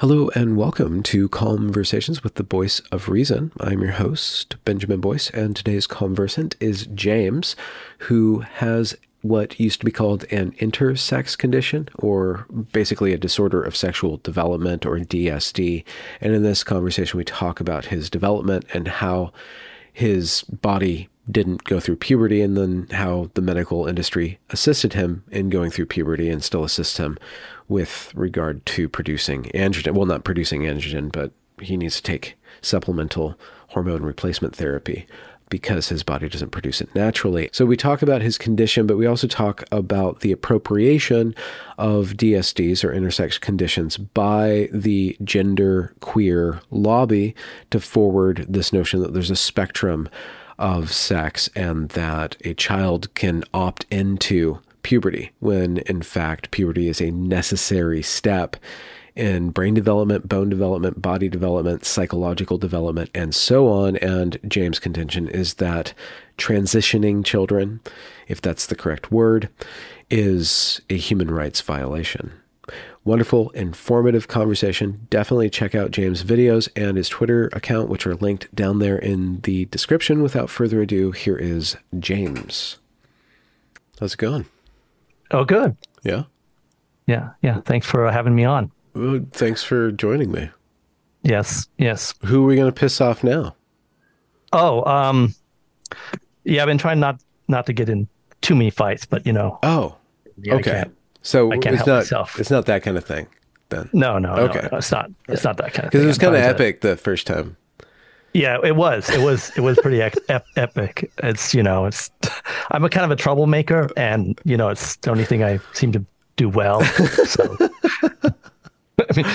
Hello and welcome to Calmversations with the Voice of Reason. I'm your host, Benjamin Boyce, and today's conversant is James, who has what used to be called an intersex condition, or basically a disorder of sexual development, or DSD. And in this conversation, we talk about his development and how his body didn't go through puberty, and then how the medical industry assisted him in going through puberty and still assists him with regard to producing androgen. Well, not producing androgen, but he needs to take supplemental hormone replacement therapy because his body doesn't produce it naturally. So we talk about his condition, but we also talk about the appropriation of DSDs or intersex conditions by the gender queer lobby to forward this notion that there's a spectrum of sex and that a child can opt into puberty, when in fact, puberty is a necessary step in brain development, bone development, body development, psychological development, and so on. And James' contention is that transitioning children, if that's the correct word, is a human rights violation. Wonderful, informative conversation. Definitely check out James' videos and his Twitter account, which are linked down there in the description. Without further ado, here is James. How's it going? Oh, good. Yeah. Yeah. Yeah. Thanks for having me on. Well, thanks for joining me. Yes. Yes. Who are we going to piss off now? Oh, um, yeah, I've been trying not not to get in too many fights, but you know. Oh, yeah, okay. So I can't it's help not myself. it's not that kind of thing then. No, no, Okay. no, no, it's not. It's not that kind of. Because it was kind of trying to- epic the first time. Yeah, it was. It was. It was pretty ep- epic. It's you know, it's. I'm a kind of a troublemaker, and you know, it's the only thing I seem to do well. So, I mean,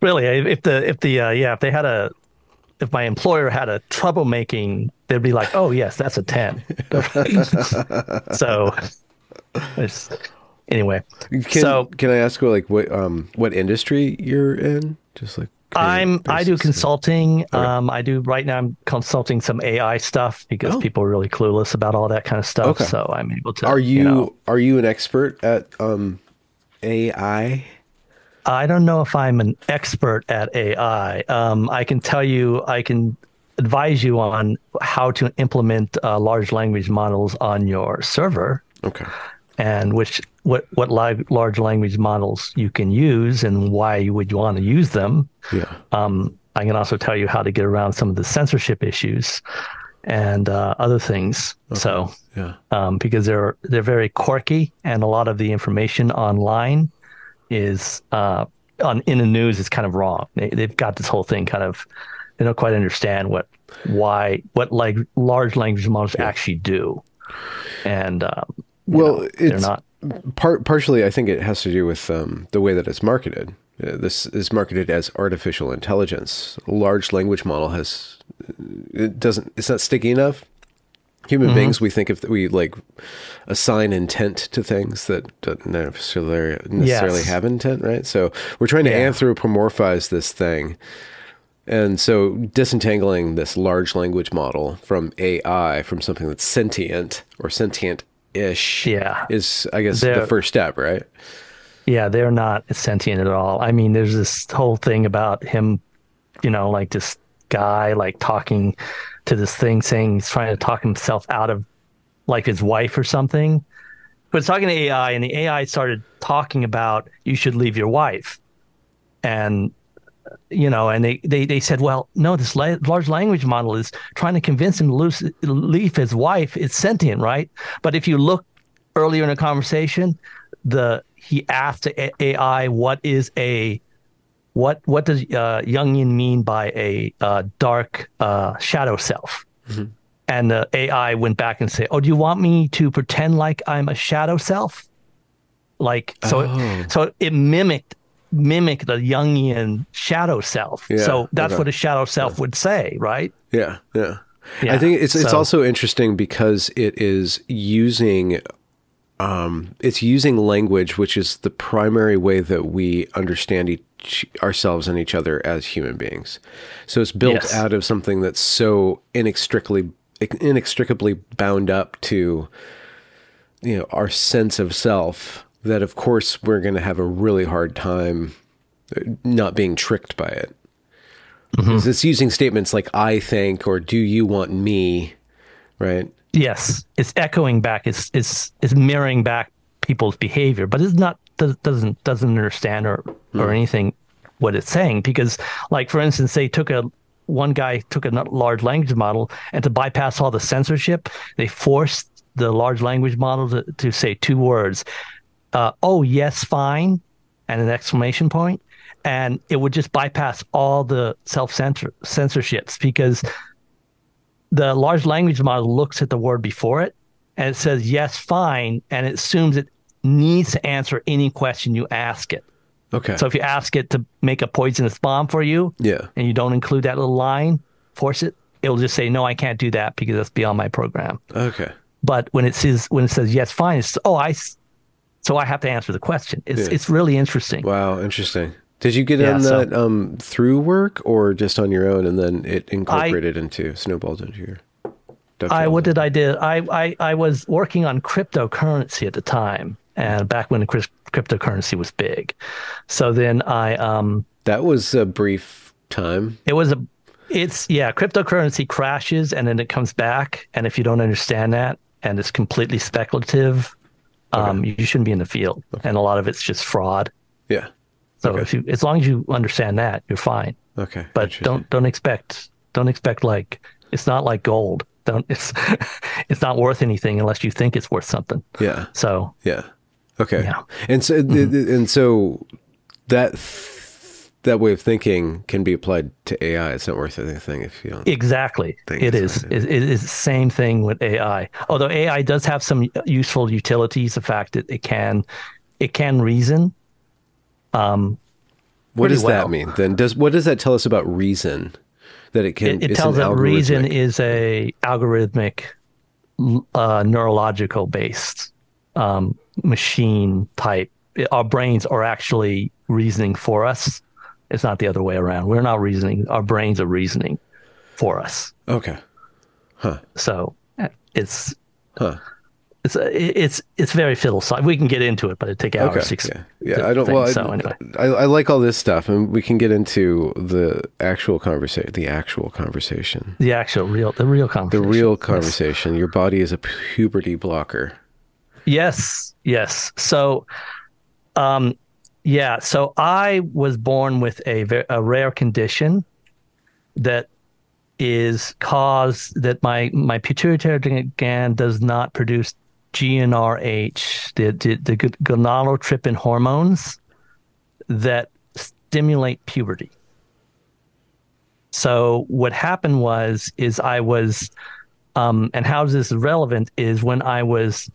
really, if the if the uh, yeah, if they had a, if my employer had a troublemaking, they'd be like, oh yes, that's a ten. so, it's anyway. Can, So- can I ask what like what um what industry you're in? Just like I'm I do basis. consulting. Um, I do right now. I'm consulting some AI stuff because Oh. people are really clueless about all that kind of stuff. Okay. So I'm able to. Are you, know, are you an expert at um AI? I don't know if I'm an expert at AI. Um, I can tell you. I can advise you on how to implement uh, large language models on your server Okay. And which what what large language models you can use and why you would want to use them. Yeah. Um, I can also tell you how to get around some of the censorship issues and uh, other things. So, Yeah. um, because they're they're very quirky, and a lot of the information online is uh, on in the news is kind of wrong. They, they've got this whole thing kind of they don't quite understand what why what like large language models actually do, and um, Well, know, it's not. part partially. I think it has to do with um, the way that it's marketed. Uh, this is marketed as artificial intelligence. A large language model has it doesn't. It's not sticky enough. Human Mm-hmm. beings, we think if we like assign intent to things that don't necessarily necessarily Yes. have intent, right? So we're trying to Yeah. anthropomorphize this thing. And so disentangling this large language model from AI, from something that's sentient or sentient ish, Yeah. is, I guess, the They're- first step, right? Yeah, they're not sentient at all. I mean, there's this whole thing about him, you know, like this guy like talking to this thing saying he's trying to talk himself out of like his wife or something. But it's talking to AI and the AI started talking about you should leave your wife. And you know, and they, they, they said, well, no, this la- large language model is trying to convince him to lose, leave his wife. It's sentient, right? But if you look earlier in the conversation, the he asked the AI, "What is a what? What does uh, Jungian mean by a uh, dark uh, shadow self?" And the AI went back and said, "Oh, do you want me to pretend like I'm a shadow self?" Like so, Oh. so it mimicked mimic the Jungian shadow self. Yeah, so that's okay. what a shadow self would say, right? Yeah, yeah. Yeah, I think it's it's so- also interesting because it is using um it's using language which is the primary way that we understand each ourselves and each other as human beings. So it's built Yes. out of something that's so inextricably inextricably bound up to you know our sense of self that of course we're going to have a really hard time uh, not being tricked by it. Because It's using statements like "I think" or "Do you want me?" Right? Yes, it's echoing back. It's it's it's mirroring back people's behavior, but it's not does, doesn't doesn't understand or or anything what it's saying because, like for instance, they took a one guy took a large language model and to bypass all the censorship, they forced the large language model to, to say two words, uh, "Oh yes, fine," and an exclamation point, and it would just bypass all the self censor censorships because the large language model looks at the word before it and it says yes fine and it assumes it needs to answer any question you ask it Okay. so if you ask it to make a poisonous bomb for you yeah. and you don't include that little line force it it'll just say no i can't do that because that's beyond my program Okay. but when it says when it says yes fine it's oh i so i have to answer the question it's Yeah. it's really interesting Wow. Interesting. Did you get Yeah, on so- that um, through work or just on your own, and then it incorporated into snowballed into your? I what did I did? I, I I was working on cryptocurrency at the time, and back when cryp- cryptocurrency was big. So then I um That was a brief time. it was a it's yeah cryptocurrency crashes and then it comes back, and if you don't understand that and it's completely speculative, um you shouldn't be in the field, and a lot of it's just fraud. Yeah. So Okay. if you as long as you understand that, you're fine. Okay. But don't don't expect don't expect like it's not like gold. Don't it's it's not worth anything unless you think it's worth something. Yeah. So Yeah. Okay. Yeah. And so Mm-hmm. and so that that way of thinking can be applied to AI. It's not worth anything if you don't. exactly, It is. It, it is the same thing with AI. Although AI does have some useful utilities, the fact that it can it can reason. Um, what does well. that mean then? Does what does that tell us about reason? That it can. it, it tells that reason is a algorithmic, uh, neurological based um, machine type. Our brains are actually reasoning for us. It's not the other way around. We're not reasoning. Our brains are reasoning for us. Okay. Huh. So it's Huh. it's uh, it's it's very philosophical. We can get into it, but it'd take hours. Okay. ex- Yeah. Yeah. I don't. Well, I, so anyway, I, I like all this stuff, and we can get into the actual conversation. The actual conversation. the actual real the real conversation. The conversation. real Yes. conversation. Your body is a puberty blocker. Yes, yes. So, um, yeah. So I was born with a a rare condition that is caused that my my pituitary gland does not produce GnRH, the the, the gonadotropin hormones that stimulate puberty. So what happened was is I was um, and how this is relevant is when I was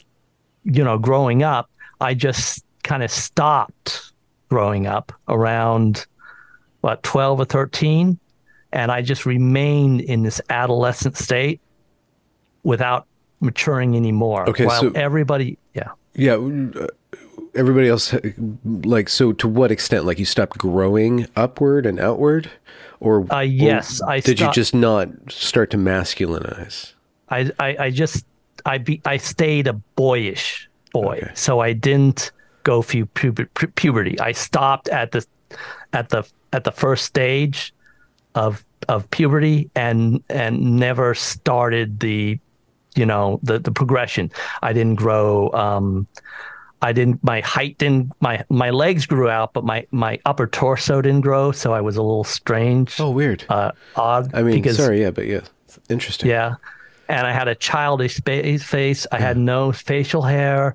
you know, growing up, I just kind of stopped growing up around what 12 or 13 and I just remained in this adolescent state without maturing anymore Okay, while so- everybody yeah Yeah. uh, Everybody else, like, so to what extent? Like, you stopped growing upward and outward, or Uh, yes, or I did you just not start to masculinize? I, I, I just I be I stayed a boyish boy, Okay. so I didn't go through puber, pu- puberty. I stopped at the at the at the first stage of of puberty and and never started the you know the the progression. I didn't grow. Um, I didn't. My height didn't. My my legs grew out, but my my upper torso didn't grow. So I was a little strange. Oh, weird. Uh, odd. I mean, because, sorry, yeah, but yeah, it's interesting. yeah. And I had a childish face. I had no facial hair.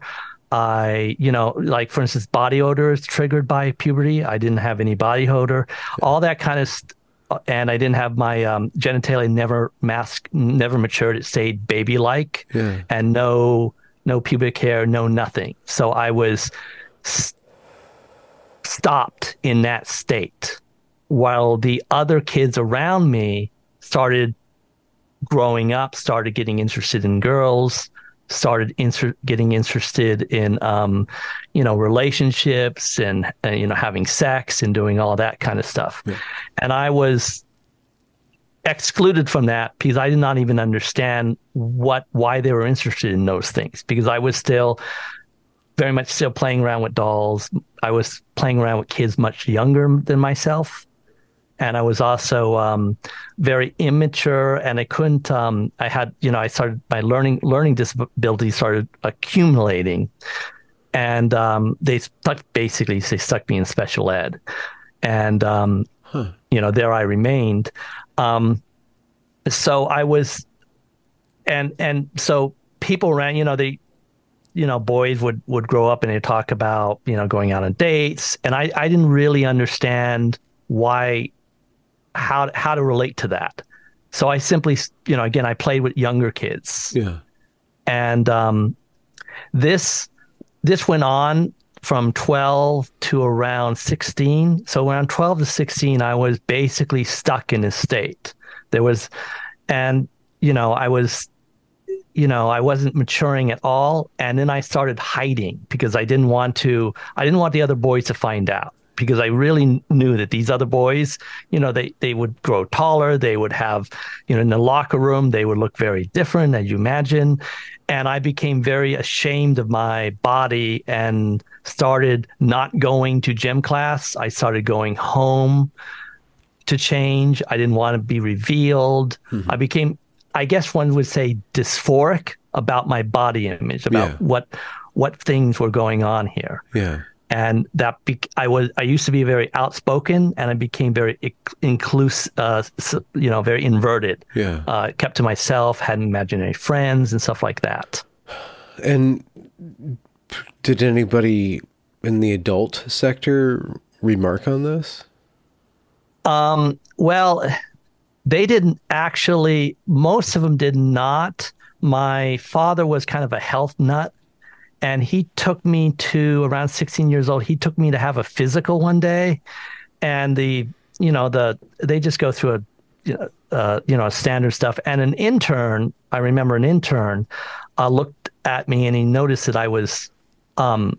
I, you know, like for instance, body odor is triggered by puberty. I didn't have any body odor. All that kind of, st- and I didn't have my um, genitalia never mask, never matured. It stayed baby like, Yeah. and no, no pubic hair, no nothing. So I was s- stopped in that state while the other kids around me started growing up, started getting interested in girls, started inter- getting interested in, um, you know, relationships and, and, you know, having sex and doing all that kind of stuff. Yeah. And I was excluded from that because I did not even understand what, why they were interested in those things because I was still very much still playing around with dolls. I was playing around with kids much younger than myself and I was also um, very immature, and I couldn't. Um, I had, you know, I started my learning learning disability started accumulating, and um, they stuck basically they stuck me in special ed, and um, huh. you know there I remained. Um, so I was, and and so people ran, you know, they you know, boys would would grow up and they talk about, you know, going out on dates. And I, I didn't really understand why how how to relate to that. So I simply, you know, again, I played with younger kids. Yeah. And um, this this went on from 12 to around 16. So around 12 to 16, I was basically stuck in a state. There was, and you know, I was, you know, I wasn't maturing at all. And then I started hiding because I didn't want to. I didn't want the other boys to find out because I really knew that these other boys, you know, they they would grow taller, they would have, you know, in the locker room, they would look very different as you imagine, and I became very ashamed of my body and started not going to gym class. I started going home to change. I didn't want to be revealed. Mm-hmm. I became I guess one would say dysphoric about my body image, about yeah. what what things were going on here. Yeah and that be- I was I used to be very outspoken, and I became very inclusive, uh, you know, very inverted. Yeah, uh, kept to myself, had imaginary friends and stuff like that. And did anybody in the adult sector remark on this? Um, well, they didn't actually. Most of them did not. My father was kind of a health nut, and he took me to around 16 years old he took me to have a physical one day. And the you know the they just go through a uh, you know standard stuff. And an intern i remember an intern uh, looked at me and he noticed that i was um,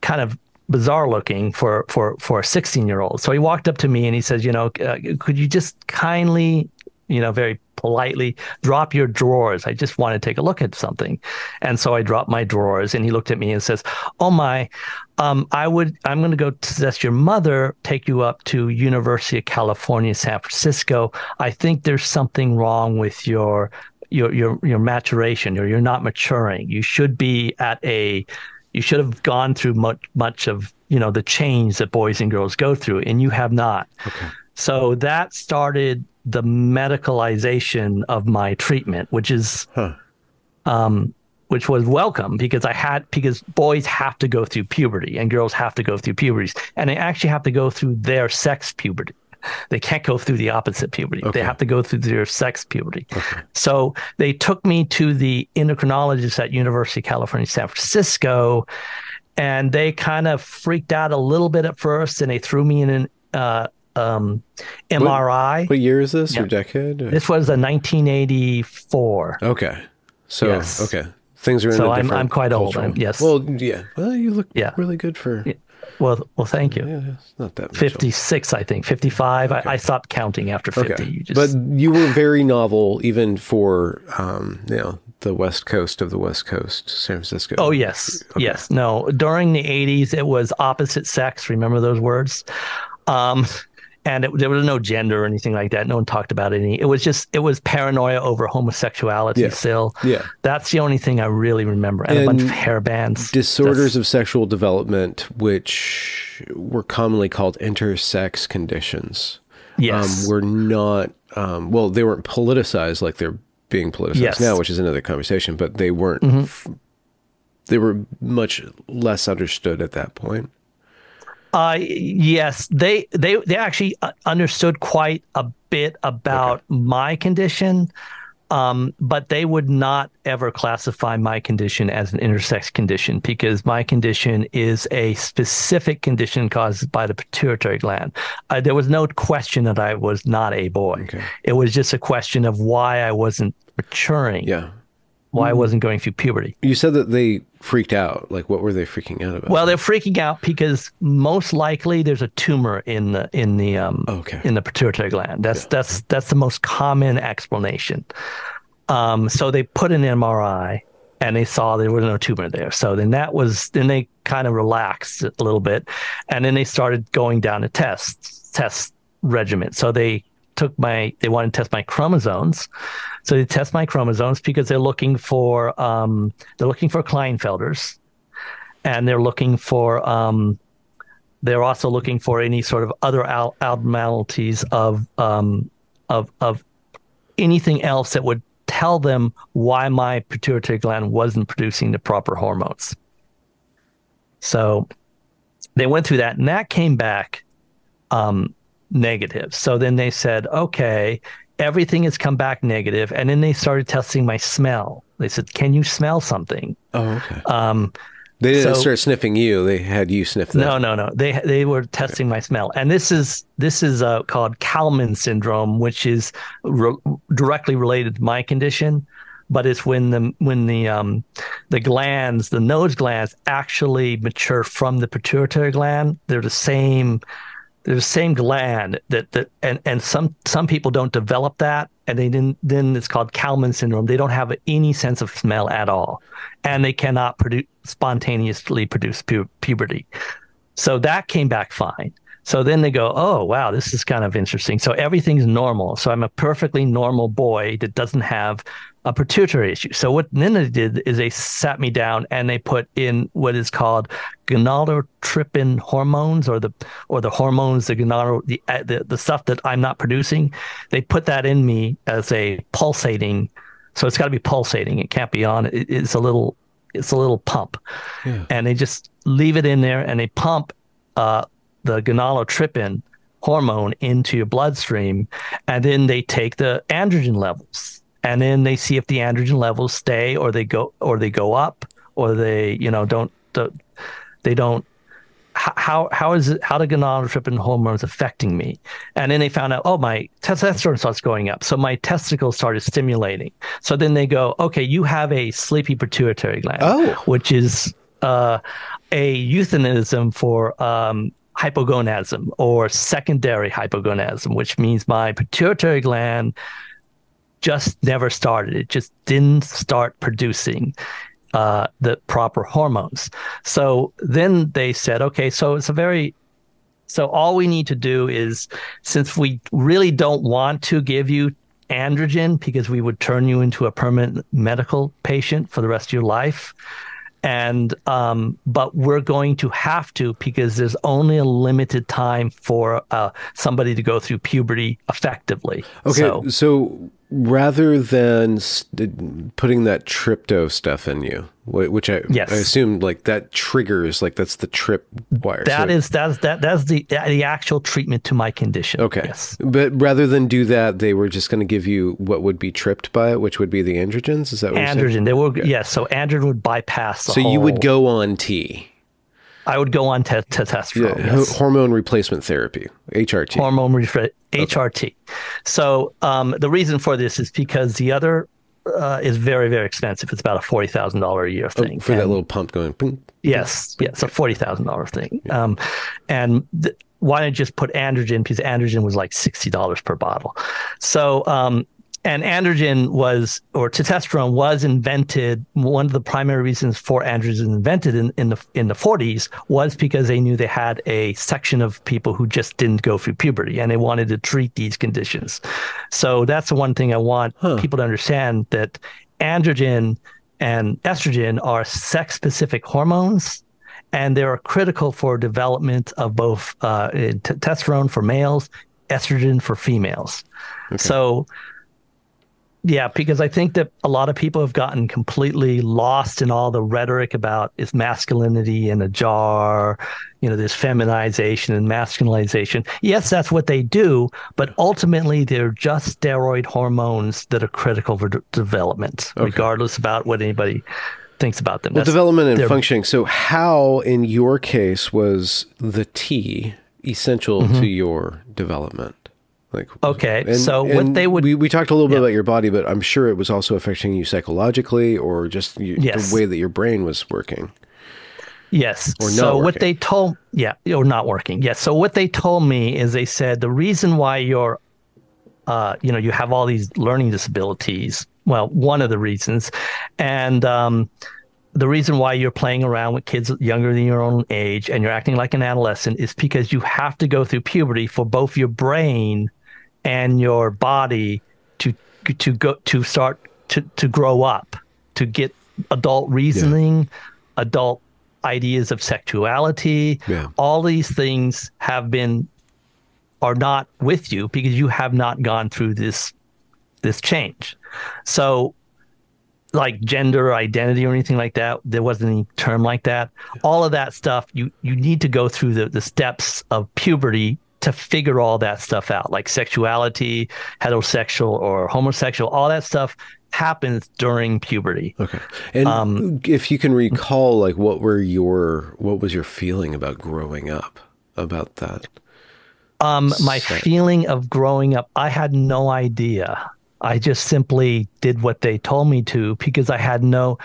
kind of bizarre looking for for for a 16 year old. So he walked up to me and he says you know uh, could you just kindly you know very politely, drop your drawers. I just want to take a look at something. And so I dropped my drawers and he looked at me and says, Oh my, um, I would, I'm going to go suggest your mother take you up to University of California, San Francisco. I think there's something wrong with your, your, your, your maturation or you're not maturing. You should be at a, you should have gone through much, much of, you know, the change that boys and girls go through and you have not. Okay. So that started the medicalization of my treatment, which is, huh. um, which was welcome because I had because boys have to go through puberty and girls have to go through puberties, and they actually have to go through their sex puberty. They can't go through the opposite puberty. Okay. They have to go through their sex puberty. Okay. So they took me to the endocrinologist at University of California, San Francisco, and they kind of freaked out a little bit at first, and they threw me in an uh, um, MRI. What, what, year is this? Yeah. Or decade? Or? This was a 1984. Okay. So yes. okay, things are in so I'm I'm quite old. I'm, yes. Well, yeah. Well, you look yeah. really good for. Yeah. Well, well, thank you. Yeah, it's not that 56, old. I think. 55. Okay. I, I, stopped counting after 50. Okay. You just... But you were very novel, even for, um, you know, the west coast of the west coast, San Francisco. Oh, yes. Okay. Yes. No, during the 80s, it was opposite sex. Remember those words? Um, and it, there was no gender or anything like that. No one talked about any. It was just it was paranoia over homosexuality. Yeah. Still, yeah, that's the only thing I really remember. And, and a bunch of hair bands, disorders that's... of sexual development, which were commonly called intersex conditions. Yes, um, were not um, well. They weren't politicized like they're being politicized yes. now, which is another conversation. But they weren't. Mm-hmm. F- they were much less understood at that point. Uh, yes, they they they actually uh, understood quite a bit about okay. my condition. Um, but they would not ever classify my condition as an intersex condition because my condition is a specific condition caused by the pituitary gland. Uh, there was no question that I was not a boy. Okay. It was just a question of why I wasn't maturing, Yeah. Why I wasn't going through puberty. You said that they freaked out. Like, what were they freaking out about? Well, they're freaking out because most likely there's a tumor in the in the um Okay. in the pituitary gland. That's that's that's the most common explanation. Um, so they put an MRI and they saw there was no tumor there. So then that was then they kind of relaxed a little bit, and then they started going down a test test regimen. So they took my they wanted to test my chromosomes. So they test my chromosomes because they're looking for um, they're looking for Klinefelters, and they're looking for um, they're also looking for any sort of other al- abnormalities of um, of of anything else that would tell them why my pituitary gland wasn't producing the proper hormones. So they went through that, and that came back um, negative. So then they said, okay, everything has come back negative. and then they started testing my smell. They said, "Can you smell something?" oh, okay. Um, They didn't so- start sniffing you. They had you sniff them. no, no, no. They they were testing my smell, and this is this is uh, called Kallmann syndrome, which is re- directly related to my condition. But it's when the when the um the glands, the nose glands, actually mature from the pituitary gland. They're the same. The same gland that that and and some some people don't develop that, and they didn't. Then it's called Kallmann syndrome. They don't have any sense of smell at all, and they cannot produce spontaneously produce pu- puberty. So that came back fine. So then they go, oh, wow, this is kind of interesting. So everything's normal. So I'm a perfectly normal boy that doesn't have a pituitary issue. So what then they did is they sat me down and they put in what is called gonadotropin hormones or the or the hormones, the gonadal, the, uh, the the stuff that I'm not producing. They put that in me as a pulsating. So it's got to be pulsating. It can't be on. It, it's a little it's a little pump Yeah. and they just leave it in there and they pump uh, the gonadotropin hormone into your bloodstream and then they take the androgen levels and then they see if the androgen levels stay or they go or they go up or they you know don't, don't they don't how how is it how the gonadotropin hormones affecting me? And then they found out oh my testosterone starts going up. So my testicles started stimulating. So then they go okay you have a sleepy pituitary gland Oh. which is uh, a euphemism for um, hypogonadism or secondary hypogonadism, which means my pituitary gland just never started. It just didn't start producing uh, the proper hormones. So then they said, okay, so it's a very so all we need to do is, since we really don't want to give you androgen because we would turn you into a permanent medical patient for the rest of your life, and um, but we're going to have to because there's only a limited time for uh, somebody to go through puberty effectively. Okay, So, so, rather than st- putting that trypto stuff in you, which I, Yes. I assume like that triggers, like that's the trip wire. that So- is that's that that's the the actual treatment to my condition. okay. Yes. But rather than do that, they were just going to give you what would be tripped by it, which would be the androgens. Is that what? Androgen. They were yes. So androgen would bypass. So you would go on T, I would go on te- testosterone. yeah, yes. hormone replacement therapy, HRT. hormone refresh HRT. So um, the reason for this is because the other uh, is very very expensive. It's about a forty thousand dollar a year thing. Oh, for that little pump going. boom. Yes, yes, a forty thousand dollar thing. Um, and th- why not just put androgen? Because androgen was like sixty dollars per bottle. So, um, and androgen was or testosterone was invented. One of the primary reasons for androgen invented in, in the in the forties was because they knew they had a section of people who just didn't go through puberty, and they wanted to treat these conditions. So that's the one thing I want people to understand that androgen and estrogen are sex specific hormones and they're critical for development of both uh, testosterone for males estrogen for females so Yeah, because I think that a lot of people have gotten completely lost in all the rhetoric about is masculinity in a jar, you know, this feminization and masculinization. Yes, that's what they do, but ultimately they're just steroid hormones that are critical for d- development, okay. regardless about what anybody thinks about them. Well, that's, development and functioning. So, how in your case was the T essential mm-hmm. to your development? Like okay, and, so and what they would we, we talked a little bit about your body, but I'm sure it was also affecting you psychologically or just you, yes. the way that your brain was working. Yes. Or so working. what they told yeah, or not working. Yes. So what they told me is they said the reason why you're uh, you know, you have all these learning disabilities. Well, one of the reasons, and um, the reason why you're playing around with kids younger than your own age and you're acting like an adolescent is because you have to go through puberty for both your brain and your body to to go to start to to grow up to get adult reasoning yeah. adult ideas of sexuality yeah. all these things have been are not with you because you have not gone through this this change so like gender identity or anything like that there wasn't any term like that all of that stuff you you need to go through the, the steps of puberty to figure all that stuff out, like sexuality, heterosexual or homosexual, all that stuff happens during puberty. Okay. And um, if you can recall, like, what were your, what was your feeling about growing up about that? Um, my feeling of growing up, I had no idea. I just simply did what they told me to because I had no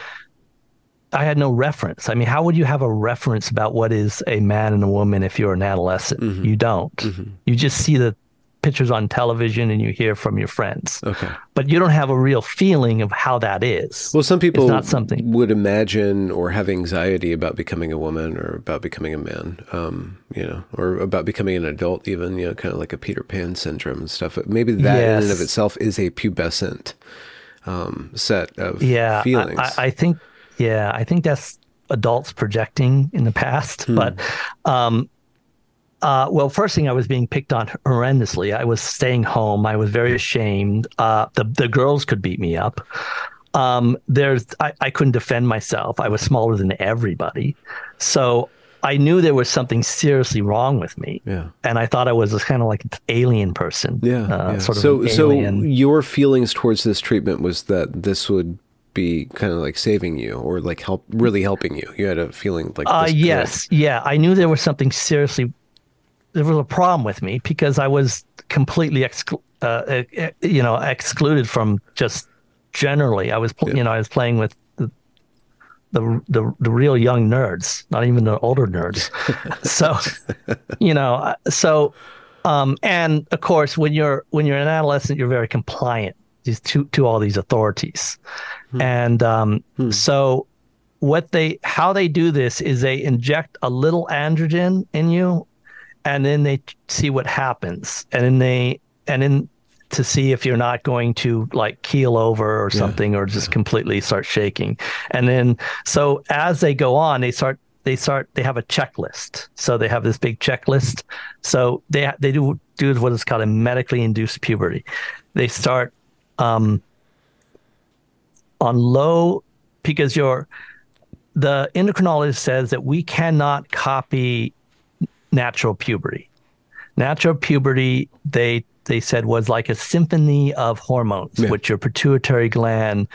I had no reference. I mean, how would you have a reference about what is a man and a woman if you're an adolescent? Mm-hmm. You don't. Mm-hmm. You just see the pictures on television and you hear from your friends. Okay. But you don't have a real feeling of how that is. Well, some people not something. would imagine or have anxiety about becoming a woman or about becoming a man, um, you know, or about becoming an adult even, you know, kind of like a Peter Pan syndrome and stuff. Maybe that yes. in and of itself is a pubescent um, set of yeah, feelings. I, I think yeah, I think that's adults projecting in the past. Hmm. But, um, uh, well, first thing I was being picked on horrendously. I was staying home. I was very ashamed. Uh, the the girls could beat me up. Um, there's I, I couldn't defend myself. I was smaller than everybody, so I knew there was something seriously wrong with me. Yeah. And I thought I was kind of like an alien person. Yeah. Uh, yeah. Sort of so, so your feelings towards this treatment was that this would be kind of like saving you or like help really helping you. You had a feeling like uh yes. Yeah i knew there was something seriously there was a problem with me because i was completely exclu- uh, you know excluded from just generally. I was yeah. you know i was playing with the, the the the real young nerds not even the older nerds. So you know uh, so um and of course when you're when you're an adolescent you're very compliant to to all these authorities Hmm. And um, hmm. so what they how they do this is they inject a little androgen in you and then they see what happens and then they and then to see if you're not going to like keel over or something yeah. or just yeah. completely start shaking and then so as they go on they start they start they have a checklist so they have this big checklist so they they do do what is called a medically induced puberty they start um, on low because your the endocrinologist says that we cannot copy natural puberty. Natural puberty, they they said was like a symphony of hormones, yeah. which your pituitary gland,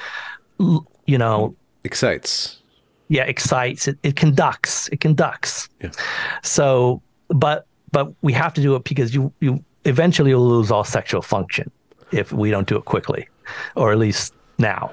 you know, excites. Yeah, excites. It, it conducts. It conducts. Yeah. So, but but we have to do it because you you eventually you'll lose all sexual function if we don't do it quickly, or at least now.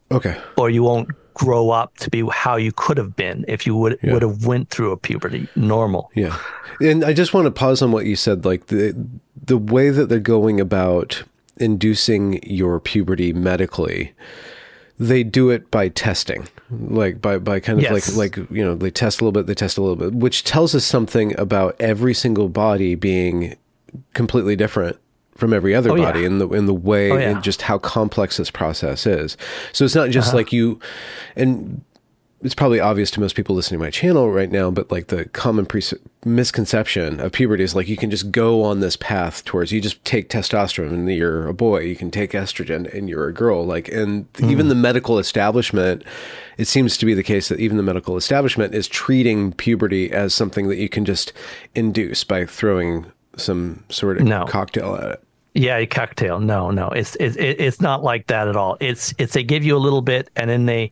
Okay. Or you won't grow up to be how you could have been if you would yeah. would have went through a puberty normal. Yeah. And I just want to pause on what you said like the the way that they're going about inducing your puberty medically, they do it by testing, like by by kind of Yes. like like you know they test a little bit, they test a little bit, which tells us something about every single body being completely different from every other Oh, yeah. body in the in the way Oh, yeah. Uh-huh. and just how complex this process is. So it's not just like you and it's probably obvious to most people listening to my channel right now, but like the common pre- misconception of puberty is like you can just go on this path towards you just take testosterone and you're a boy, you can take estrogen and you're a girl. Like, and even the medical establishment, it seems to be the case that even the medical establishment is treating puberty as something that you can just induce by throwing some sort of No. cocktail at it. Yeah, a cocktail. No, no, it's it's it's not like that at all. It's it's they give you a little bit and then they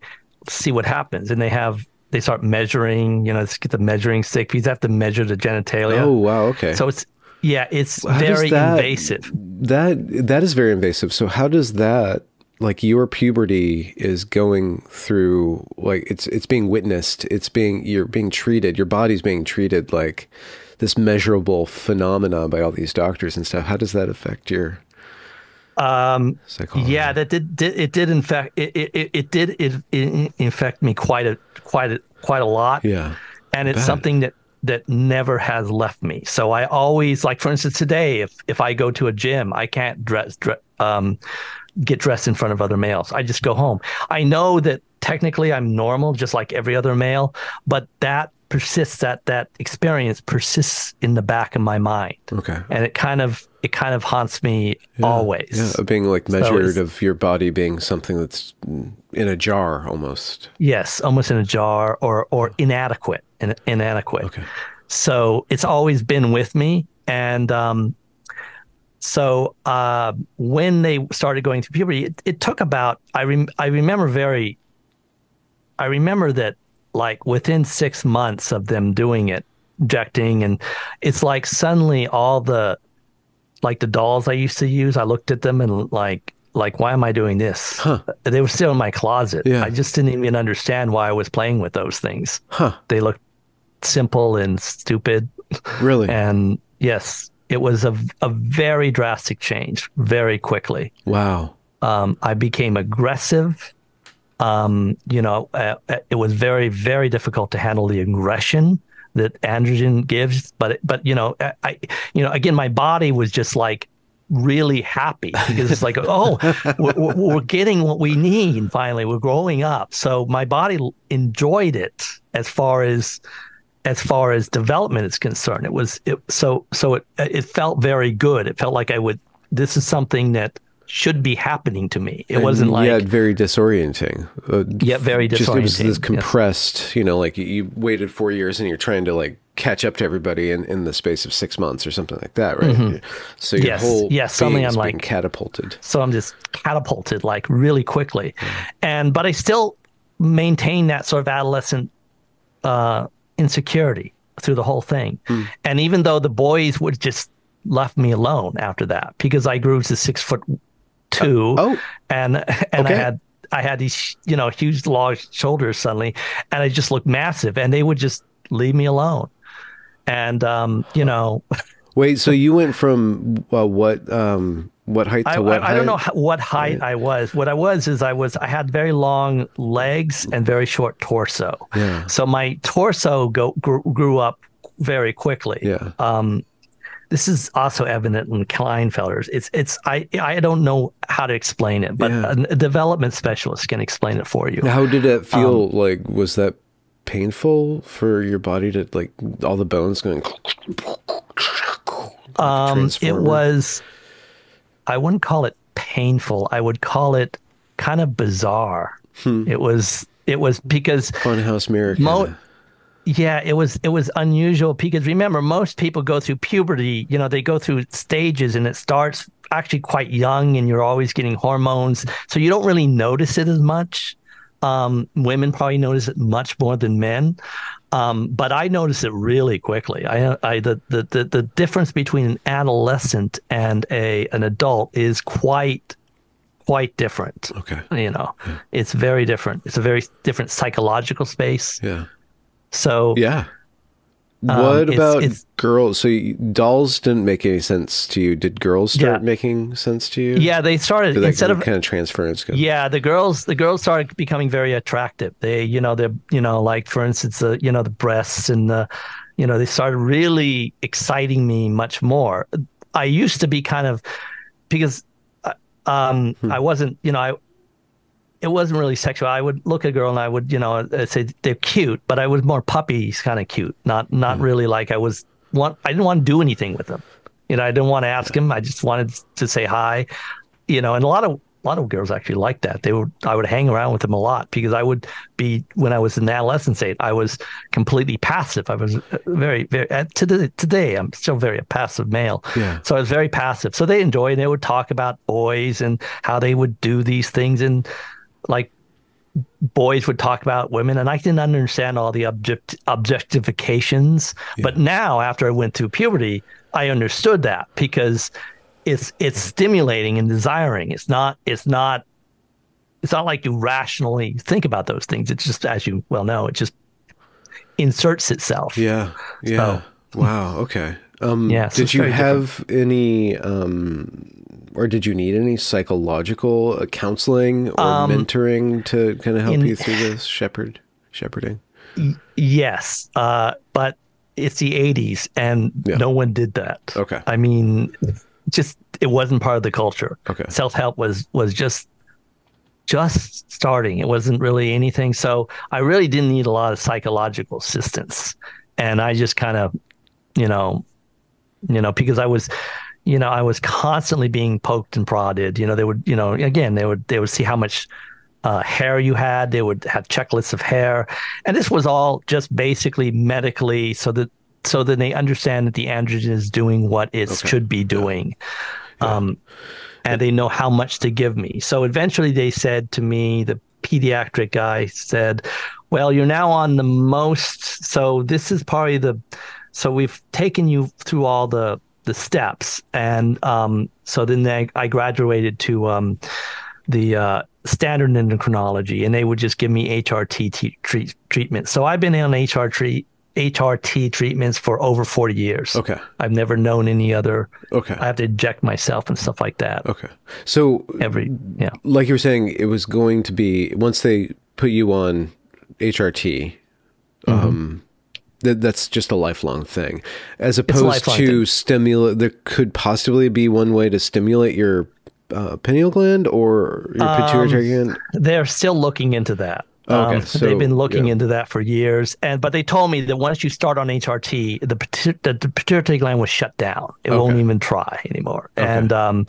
see what happens and they have they start measuring. You know, let's get the measuring stick because they have to measure the genitalia. Oh, wow. Okay. So it's yeah, it's How very that- invasive. That that is very invasive. So how does that like your puberty is going through like it's it's being witnessed, it's being you're being treated, your body's being treated like this measurable phenomena by all these doctors and stuff. How does that affect your Um, psychology? yeah, that did, did it did in fact it it, it, did it, it infect me quite a quite a quite a lot. Yeah. and it's something that that never has left me. So I always like, for instance, today if if I go to a gym, I can't dress, dre- um, get dressed in front of other males. I just go home. I know that technically I'm normal, just like every other male, but that persists. That that experience persists in the back of my mind, Okay. and it kind of it kind of haunts me always. Yeah, being like measured it's- of your body being something that's in a jar almost. Yes, almost in a jar or or inadequate, in, inadequate. Okay. So it's always been with me, and um, so uh, when they started going through puberty, it, it took about I rem- I remember very. I remember that like within six months of them doing it, injecting, and it's like suddenly all the like the dolls I used to use, I looked at them and like like why am I doing this? Huh. They were still in my closet. Yeah. I just didn't even understand why I was playing with those things. Huh. They looked simple and stupid. Really? And yes, it was a, a very drastic change very quickly. wow. Um, I became aggressive. Um, you know, uh, uh, it was very, very difficult to handle the aggression that androgen gives. But, but you know, I- you know, again, my body was just like really happy because it's like, oh, we're, we're we're getting what we need finally. We're growing up, so my body enjoyed it as far as as far as development is concerned. It was it, so so it it felt very good. It felt like I would. This is something that should be happening to me. It wasn't like yeah, very disorienting. Uh, Yeah, very disorienting. Just it was this yes. compressed. You know, like you, waited four years and you're trying to like catch up to everybody in, in the space of six months or something like that, right? So your Mm-hmm. Yes, whole yes, something I'm being like- catapulted. so I'm just catapulted like really quickly, and but I still maintain that sort of adolescent uh, insecurity through the whole thing. Hmm. And even though the boys would just left me alone after that because I grew to six foot two, oh. and and Okay. I had I had these you know huge large shoulders suddenly, and I just looked massive, and they would just leave me alone. And um, you know, Wait, so you went from uh, what um what height to I, what I, I don't know what height I was. What I was is I was I had very long legs and very short torso. Yeah. So my torso go grew, grew up very quickly. Yeah. Um, this is also evident in Klinefelters. It's it's I I don't know how to explain it, but Yeah. a, development specialist can explain it for you. How did it feel? Um, like, was that painful for your body to like all the bones going? Um, it was, I wouldn't call it painful. I would call it kind of bizarre. Hmm. It was, it was because, Funhouse mirror. Mo-. Yeah, it was, it was unusual because remember, most people go through puberty, you know, they go through stages and it starts actually quite young and you're always getting hormones. So you don't really notice it as much. Um, women probably notice it much more than men. Um, but I noticed it really quickly. I, I the, the, the, the difference between an adolescent and a an adult is quite quite different. Okay. You know, it's very different. It's a very different psychological space. Yeah. So Yeah. Um, what it's- about it's- girls? So you, dolls didn't make any sense to you. Did girls start Yeah. making sense to you? Yeah, they started Did instead of kind of transference go? Yeah, the girls the girls started becoming very attractive. They, you know, they're you know, like for instance, the you know the breasts and the, you know, they started really exciting me much more. I used to be kind of because, uh, um, Hmm. I wasn't, you know, I. It wasn't really sexual. I would look at a girl and I would, you know, I'd say they're cute, but I was more puppies kind of cute, not not Hmm. really like I was. Want I didn't want to do anything with them. You know, I didn't want to ask him. I just wanted to say hi you know, and a lot of a lot of girls actually like that. They would I would hang around with them a lot because I would be when I was in adolescence age, I was completely passive. I was uh, very very to the, today I'm still very a passive male. Yeah. So I was very passive. So they enjoy and they would talk about boys and how they would do these things and like boys would talk about women and I didn't understand all the object objectifications. But now after I went through puberty, I understood that because it's it's stimulating and desiring. It's not it's not it's not like you rationally think about those things. It's just as you well know, it just inserts itself. Yeah. Yeah. Wow. Okay. Um, Yeah, so did you have any, um, or did you need any psychological uh, counseling or mentoring to kind of help Um, in- you through this shepherd shepherding? Yes, uh, but it's the '80s, and Yeah. no one did that. Okay. I mean, just it wasn't part of the culture. Okay. Self help was was just just starting. It wasn't really anything. So I really didn't need a lot of psychological assistance, and I just kind of, you know, you know, because I was. You know, I was constantly being poked and prodded. You know, they would, you know, again, they would, they would see how much uh, hair you had. They would have checklists of hair, and this was all just basically medically, so that so that they understand that the androgen is doing what it should be doing, um, and they know how much to give me. So eventually, they said to me, the pediatric guy said, "Well, you're now on the most. So this is probably the. So we've taken you through all the the steps, and um, so then they, I graduated to um, the uh, standard endocrinology, and they would just give me HRT t- treat, treatment. So I've been on HR treat, HRT treatments for over 40 years. Okay. I've never known any other. Okay. I have to inject myself and stuff like that. Okay. So, Every yeah. like you were saying, it was going to be once they put you on HRT. Mm-hmm. Um, that that's just a lifelong thing, as opposed to stimulate. There could possibly be one way to stimulate your uh, pineal gland or your pituitary gland. They're still looking into that. Okay, Um, so, they've been looking yeah. into that for years, and but they told me that once you start on HRT, the, the, the pituitary gland was shut down. It won't even try anymore. And um,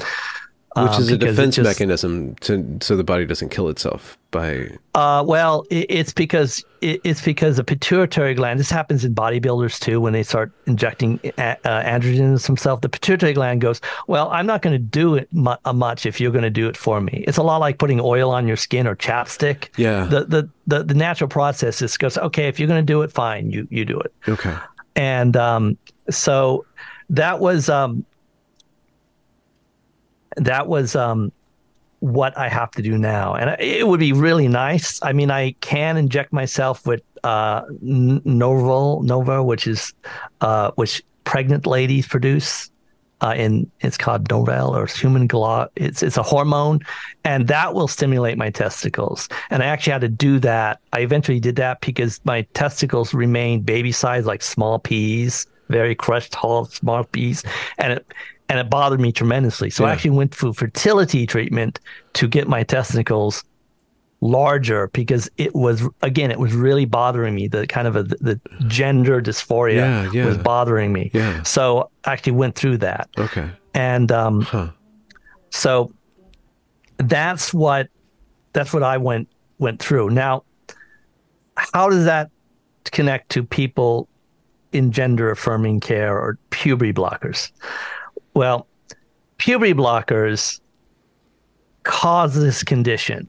Which is a defense just- mechanism to so the body doesn't kill itself by Uh, well, it, it's because it, it's because the pituitary gland. This happens in bodybuilders too when they start injecting a, uh, androgen into themselves. The pituitary gland goes, "Well, I'm not going to do it mu- uh, much if you're going to do it for me." It's a lot like putting oil on your skin or chapstick. Yeah. The the the, the natural process is goes, "Okay, if you're going to do it, fine, you you do it." okay. and um, so that was um, that was um, what I have to do now, and it would be really nice. I mean, I can inject myself with uh, Nova, which is uh, which pregnant ladies produce. Uh, in it's called Novel or human glo- It's it's a hormone, and that will stimulate my testicles. And I actually had to do that. I eventually did that because my testicles remained baby size, like small peas, very crushed, whole small peas, and it and it bothered me tremendously. So I actually went through fertility treatment to get my testicles larger because it was again it was really bothering me the kind of a, the gender dysphoria Yeah, yeah. was bothering me Yeah. so I actually went through that Okay. and um, Huh. so that's what that's what I went went through. Now, how does that connect to people in gender affirming care or puberty blockers? Well, puberty blockers cause this condition.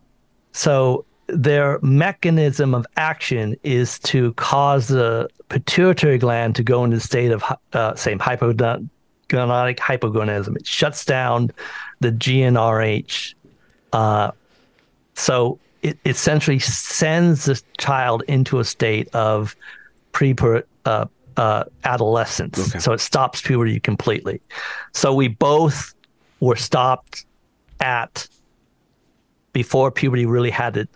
So their mechanism of action is to cause the pituitary gland to go into the state of uh, same hypogonadism hypogonadism. It shuts down the GnRH. Uh, so it essentially sends the child into a state of pre uh, uh, adolescence. Okay. So it stops puberty completely. So we both were stopped at before puberty really had to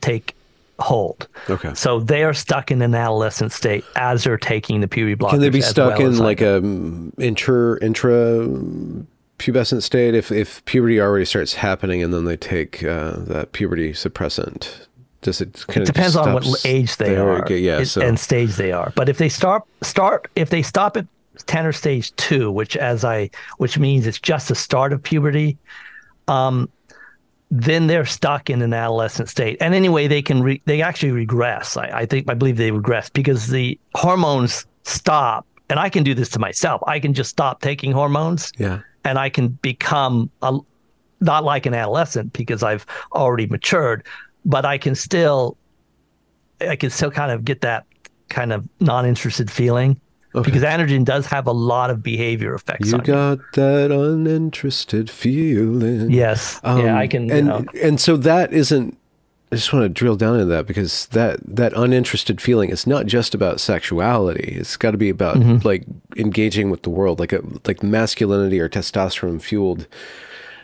take hold. Okay. So they are stuck in an adolescent state as they're taking the puberty blockers. Can they be stuck well in like a intra intra pubescent state if if puberty already starts happening and then they take uh, that puberty suppressant? Does it kind It depends on what age they are Yeah. So and stage they are. But if they start start if they stop at Tanner stage two, which as I which means it's just the start of puberty, um, then they're stuck in an adolescent state. And anyway, they can re- they actually regress. I, I think I believe they regress because the hormones stop. And I can do this to myself. I can just stop taking hormones yeah. and I can become a, not like an adolescent because I've already matured, but I can still, I can still kind of get that kind of non-interested feeling because androgen does have a lot of behavior effects. You on you. got that uninterested feeling. Yes, Um, yeah, I can. you And know, and so that isn't. I just want to drill down into that because that that uninterested feeling is not just about sexuality. It's got to be about Mm-hmm. like engaging with the world, like a like masculinity or testosterone fueled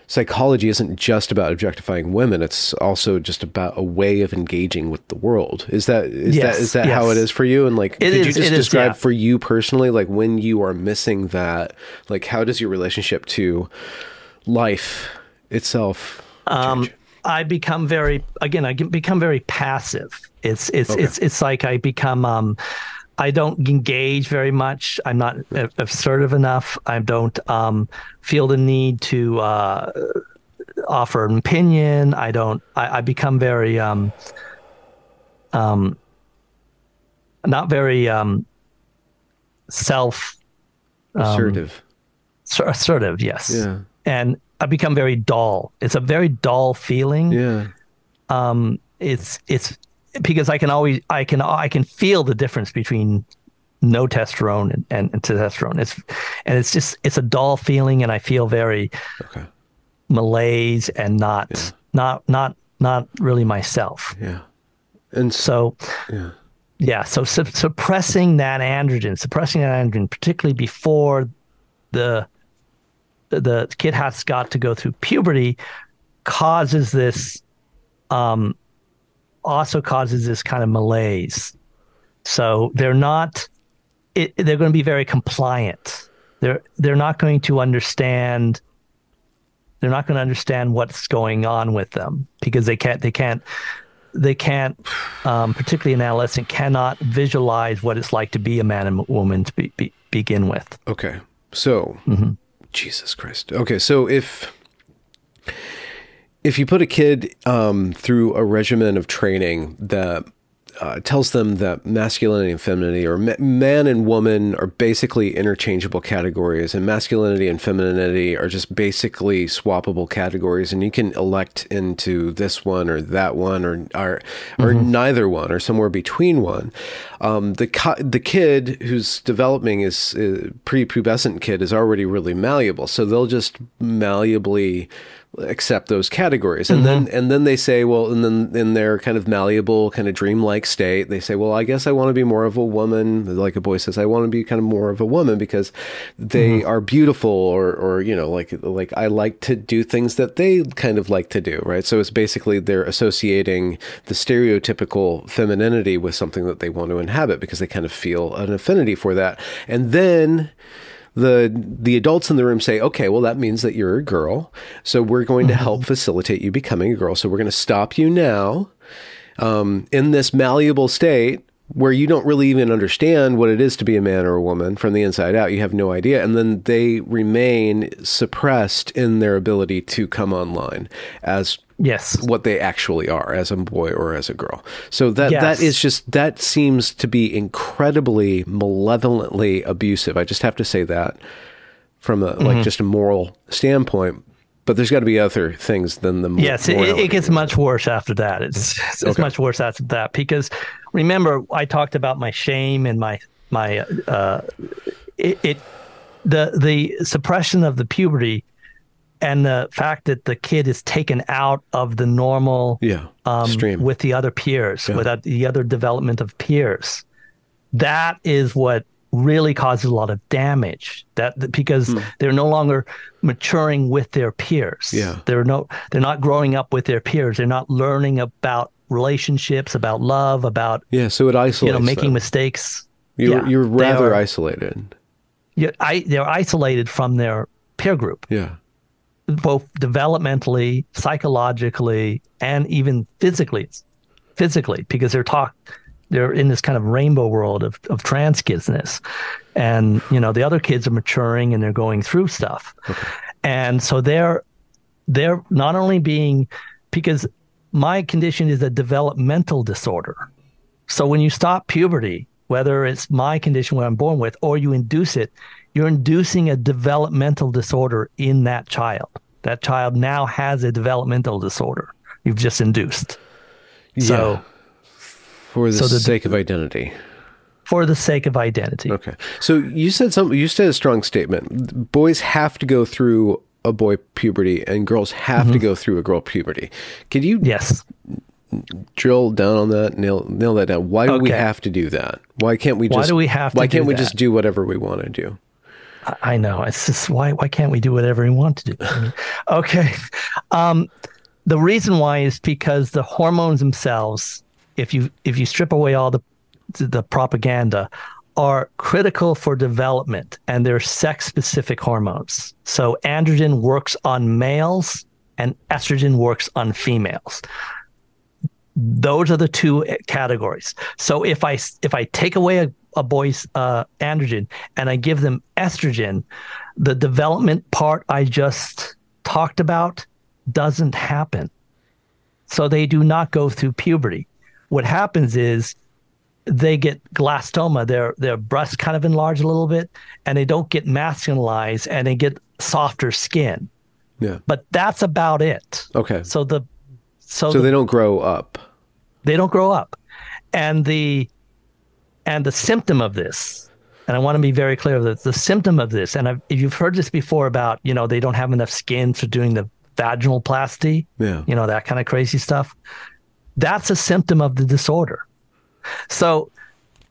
psychology isn't just about objectifying women. It's also just about a way of engaging with the world. Is that is Yes, that is that how it is for you? And like, It could you just it is, describe yeah. for you personally, like when you are missing that, like how does your relationship to life itself um. I become very again. I become very passive. It's it's it's it's like I become. Um, I don't engage very much. I'm not assertive enough. I don't um, feel the need to uh, offer an opinion. I don't. I, I become very um, um, not very um, self assertive? asser- assertive. Yes. Yeah. And I become very dull. It's a very dull feeling yeah. um it's it's because i can always i can i can feel the difference between no testosterone and, and, and testosterone it's and it's just it's a dull feeling and i feel very Okay. malaise and not not not not really myself Yeah. And so, so yeah. yeah so su- suppressing that androgen suppressing that androgen particularly before the the kid has got to go through puberty causes this um also causes this kind of malaise. So they're not it, they're going to be very compliant. They're they're not going to understand they're not going to understand what's going on with them because they can't they can't they can't um, particularly an adolescent cannot visualize what it's like to be a man and woman to be, be, begin with. Okay. So, Jesus Christ. Okay, so if if you put a kid um, through a regimen of training that uh, tells them that masculinity and femininity, or ma- man and woman, are basically interchangeable categories, and masculinity and femininity are just basically swappable categories, and you can elect into this one or that one, or or, or neither one, or somewhere between one. Um, the co- the kid who's developing is uh, prepubescent kid is already really malleable, so they'll just malleably accept those categories. And then mm-hmm. and then they say well and then in their kind of malleable kind of dreamlike state they say well i guess i want to be more of a woman. Like a boy says i want to be kind of more of a woman because they mm-hmm. are beautiful or or you know like like i like to do things that they kind of like to do right? So it's basically they're associating the stereotypical femininity with something that they want to inhabit because they kind of feel an affinity for that. And then the the adults in the room say, "Okay, well that means that you're a girl, so we're going to help facilitate you becoming a girl. So we're going to stop you now um, in this malleable state." Where you don't really even understand what it is to be a man or a woman from the inside out. You have no idea. And then they remain suppressed in their ability to come online as yes what they actually are as a boy or as a girl. So that Yes. that is just that seems to be incredibly malevolently abusive. I just have to say that from a Mm-hmm. like just a moral standpoint. But there's got to be other things than the Yes, it, it gets much worse after that. It's it's, it's Okay. much worse after that because remember I talked about my shame and my my uh, it, it the the suppression of the puberty and the fact that the kid is taken out of the normal yeah um, stream. with the other peers, Yeah. without the other development of peers. That is what really causes a lot of damage that, that because Hmm. they're no longer maturing with their peers Yeah. they're no they're not growing up with their peers they're not learning about relationships about love about Yeah, so it isolates you know making them. mistakes You're, Yeah, you're rather are- isolated. yeah, I, they're isolated from their peer group Yeah. both developmentally, psychologically, and even physically. Physically, because they're talk, they're in this kind of rainbow world of of trans kidsness, and you know the other kids are maturing and they're going through stuff, and so they're they're not only being because my condition is a developmental disorder. So when you stop puberty, whether it's my condition where I'm born with or you induce it, you're inducing a developmental disorder in that child. That child now has a developmental disorder you've just induced. So Yeah. For the so the- sake of identity. for the sake of identity. Okay. So you said something, you said a strong statement. Boys have to go through a boy puberty and girls have Mm-hmm. to go through a girl puberty. Could you Yes. drill down on that, nail, nail that down? Why do we have to do that? Why can't we just, Why do we have to why can't we that? just do whatever we want to do? I- I know. It's just why why can't we do whatever we want to do? Okay. Um, the reason why is because the hormones themselves, if you if you strip away all the the propaganda, are critical for development and they're sex specific hormones. So androgen works on males and estrogen works on females. Those are the two categories. So if I if I take away a, a boy's uh, androgen and I give them estrogen, the development part I just talked about doesn't happen. So they do not go through puberty. What happens is they get glastoma, their their breasts kind of enlarge a little bit, and they don't get masculinized and they get softer skin. Yeah. But that's about it. Okay. So the so, So the, they don't grow up. they don't grow up and the and the symptom of this and i want to be very clear that the symptom of this and I've, if you've heard this before about you know they don't have enough skin for doing the vaginal plasty Yeah. you know that kind of crazy stuff that's a symptom of the disorder so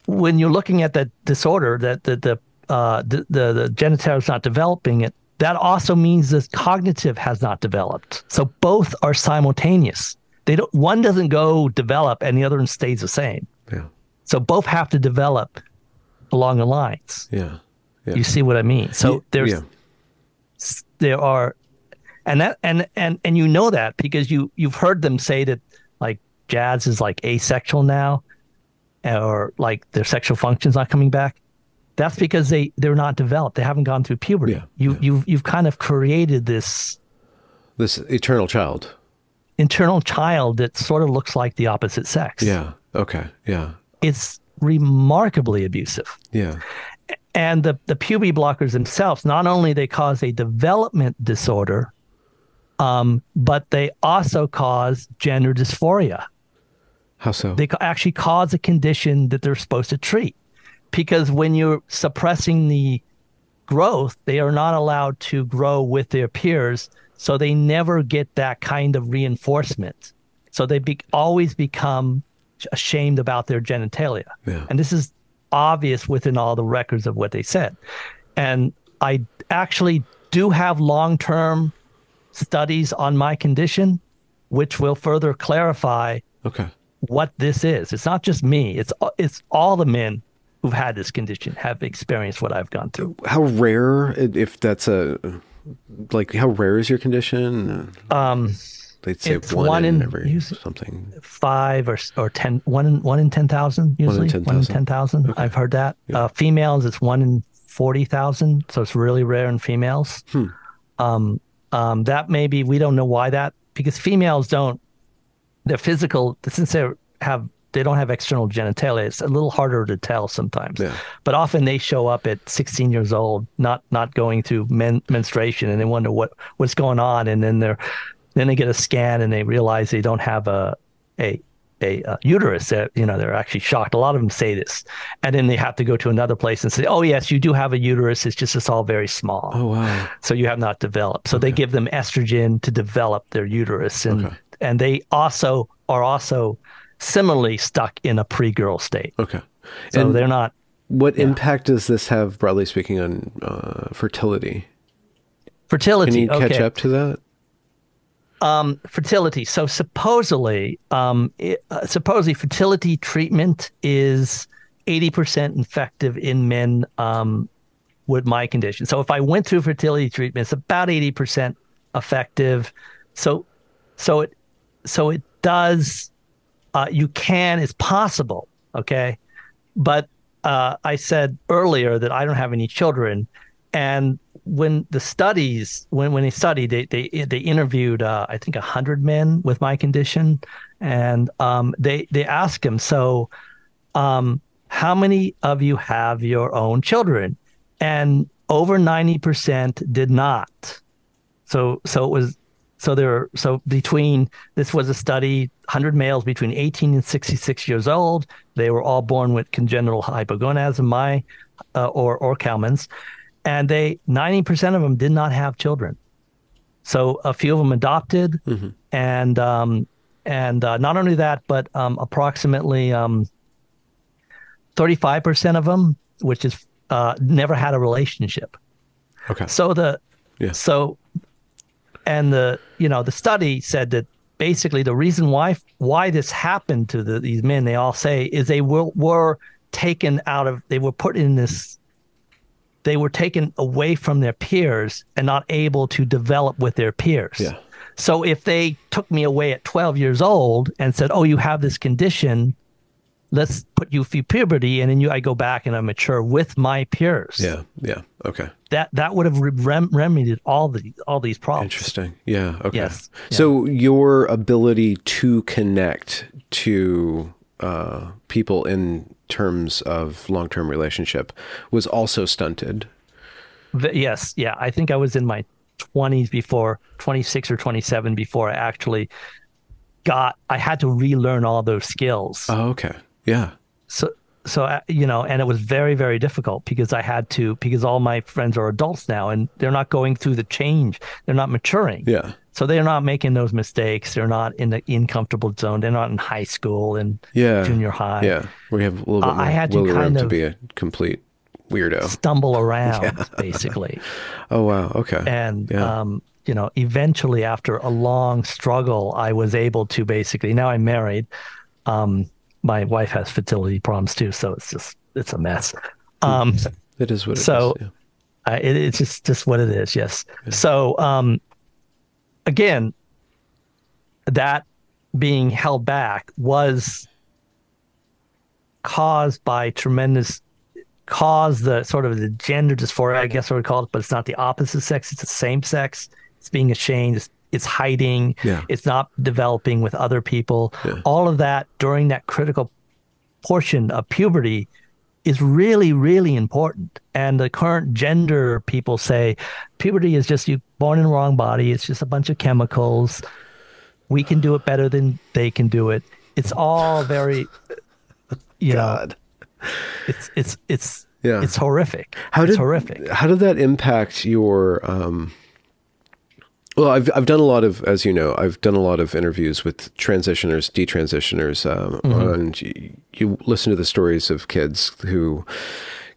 when you're looking at that disorder that the the uh, the, the the genitalia is not developing it that also means the cognitive has not developed so both are simultaneous they don't one doesn't go develop and the other one stays the same Yeah. so both have to develop along the lines Yeah. Yeah. you see what i mean so there's yeah. there are and that and and and you know that because you you've heard them say that like Jazz is like asexual now or like their sexual functions not coming back that's because they they're not developed they haven't gone through puberty Yeah, you you've you've kind of created this This eternal child. internal child that sort of looks like the opposite sex Yeah. Okay. Yeah. it's remarkably abusive Yeah. and the, the puberty blockers themselves not only they cause a development disorder um, but they also cause gender dysphoria How so? they actually cause a condition that they're supposed to treat because when you're suppressing the growth they are not allowed to grow with their peers so they never get that kind of reinforcement so they be- always become ashamed about their genitalia Yeah. and this is obvious within all the records of what they said and i actually do have long-term studies on my condition which will further clarify okay. What this is. It's not just me. It's it's all the men who've had this condition have experienced what I've gone through. How rare, if that's a, like, how rare is your condition? Um, They'd say one, one in, in- every something. five or or ten, one in one in ten thousand usually. One 10,000. ten thousand. I've heard that. Uh, females, it's one in forty thousand. So it's really rare in females. Hmm. Um, um, that may be we don't know why that because females don't. Their physical since they have they don't have external genitalia. It's a little harder to tell sometimes. Yeah. But often they show up at 16 years old, not not going through men, menstruation, and they wonder what what's going on, and then they're then they get a scan and they realize they don't have a a a, uh uterus. That you know they're actually shocked. A lot of them say this, and then they have to go to another place and say, "Oh yes, you do have a uterus. It's just it's all very small." Oh, wow. so you have not developed. So they give them estrogen to develop their uterus, and Okay. And they also are also similarly stuck in a pre-girl state. Okay. So and they're not what impact does this have, broadly speaking, on uh, fertility? Fertility. Can you catch okay. up to that? Um, fertility. So supposedly, um, it, uh, supposedly fertility treatment is 80% effective in men um, with my condition. So if I went through fertility treatment, it's about 80% effective. So, so it, so it does, uh, you can, it's possible. Okay. But, uh, I said earlier that I don't have any children and when the studies when when they studied they they they interviewed uh, I think hundred men with my condition, and um, they they asked them so, um, how many of you have your own children, and over ninety percent did not. So so it was so there so between this was a study 100 males between 18 and 66 years old they were all born with congenital hypogonadism my uh, or or Kallmann's and they 90% of them did not have children so a few of them adopted Mm-hmm. and um, and uh, not only that but um, approximately um, 35% of them which is uh, never had a relationship Okay. so the Yeah. so and the you know the study said that basically the reason why why this happened to the, these men they all say is they were were taken out of they were put in this they were taken away from their peers and not able to develop with their peers. Yeah. So if they took me away at 12 years old and said, "Oh, you have this condition, let's put you through puberty," and then you, I go back and I mature with my peers. Yeah. Yeah. Okay. that that would have rem- remedied all the all these problems. Interesting. Yeah. Okay. Yes. So your ability to connect to uh, people in terms of long-term relationship was also stunted. V- yes, yeah. I think I was in my 20s before 26 or 27 before I actually got. I had to relearn all those skills. Oh, okay. Yeah. so so uh, you know and it was very very difficult because i had to because all my friends are adults now and they're not going through the change they're not maturing Yeah. so they're not making those mistakes they're not in the uncomfortable zone they're not in high school and Yeah. junior high Yeah. We have a little bit Uh, more I had to kind to of- be a complete weirdo. stumble around basically Oh wow. Okay. and Yeah. um, you know eventually after a long struggle i was able to basically now i'm married um, my wife has fertility problems too so it's just it's a mess um, it is what it is. so- yeah. I, it, it's just just what it is yes so um, again that being held back was caused by tremendous caused the sort of the gender dysphoria i guess I would call it but it's not the opposite sex it's the same sex it's being ashamed it's, it's hiding Yeah. it's not developing with other people Yeah. all of that during that critical portion of puberty is really, really important. And the current gender people say puberty is just you born in the wrong body. It's just a bunch of chemicals. We can do it better than they can do it. It's all very, you God. know, it's it's it's Yeah. it's horrific. How it's did horrific. How did that impact your? Um, well, I've I've done a lot of, as you know, I've done a lot of interviews with transitioners, detransitioners, um, Mm-hmm. and you, you listen to the stories of kids who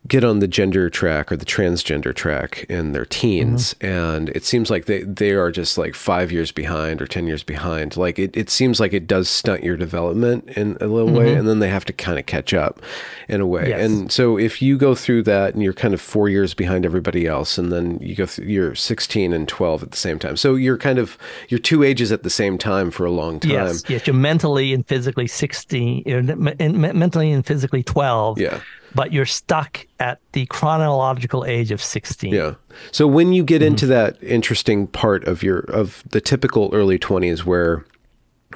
get on the gender track or the transgender track in their teens Mm-hmm. and it seems like they, they are just like five years behind or ten years behind like it, it seems like it does stunt your development in a little way and then they have to kind of catch up in a way Mm-hmm. Yes. and so if you go through that and you're kind of four years behind everybody else and then you go through you're 16 and 12 at the same time so you're kind of you're two ages at the same time for a long time Yes, yes, you're mentally and physically 16, you're me- and me- mentally and physically 12. Yeah. But you're stuck at the chronological age of 16. Yeah. So when you Mm-hmm. get into that interesting part of your of the typical early 20s where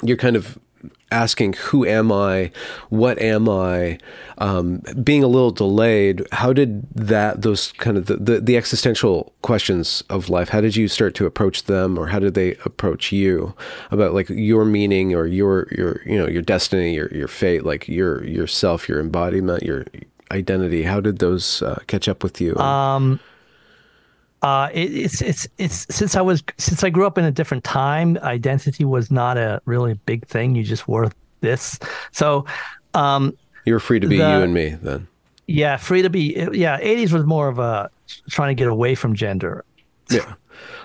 you're kind of asking who am I, what am I, um, being a little delayed, how did that those kind of the, the, the existential questions of life, how did you start to approach them or how did they approach you about like your meaning or your your you know, your destiny, your your fate, like your yourself, your embodiment, your identity, how did those uh, catch up with you? Uh, it, it's it's it's since I was since I grew up in a different time, identity was not a really big thing. You just wore this. So, um, You were free to be The- you and me then. yeah, free to be. Yeah, 80s was more of a trying to get away from gender. Yeah.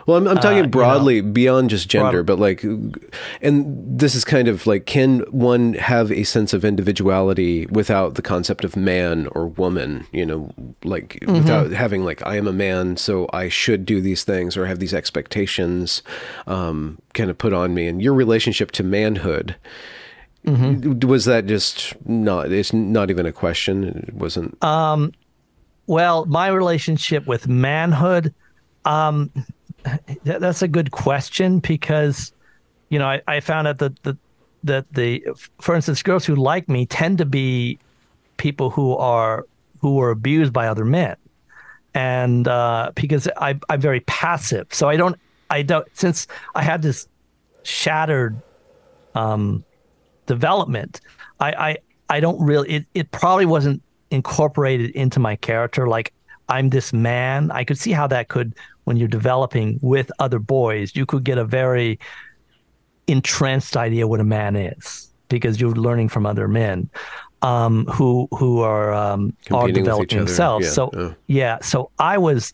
Well, I'm, I'm talking Uh, you know, broadly beyond just gender, broad- but like, and this is kind of like, can one have a sense of individuality without the concept of man or woman? You know, like Mm-hmm. without having like, I am a man, so I should do these things or have these expectations um, kind of put on me. And your relationship to manhood. Mm-hmm. Was that just not? It's not even a question. It wasn't. Uh, Well, my relationship with manhood, um, that, that's a good question because, you know, I, I found out that the that the, for instance, girls who like me tend to be people who are who were abused by other men, and uh, because I I'm very passive, so I don't I don't since I had this shattered um, development, I, I I don't really it, it probably wasn't incorporated into my character. Like I'm this man. I could see how that could when you're developing with other boys, you could get a very entranced idea what a man is because you're learning from other men um, who who are um, are Competing with each developing themselves. Yeah, So yeah. yeah, so I was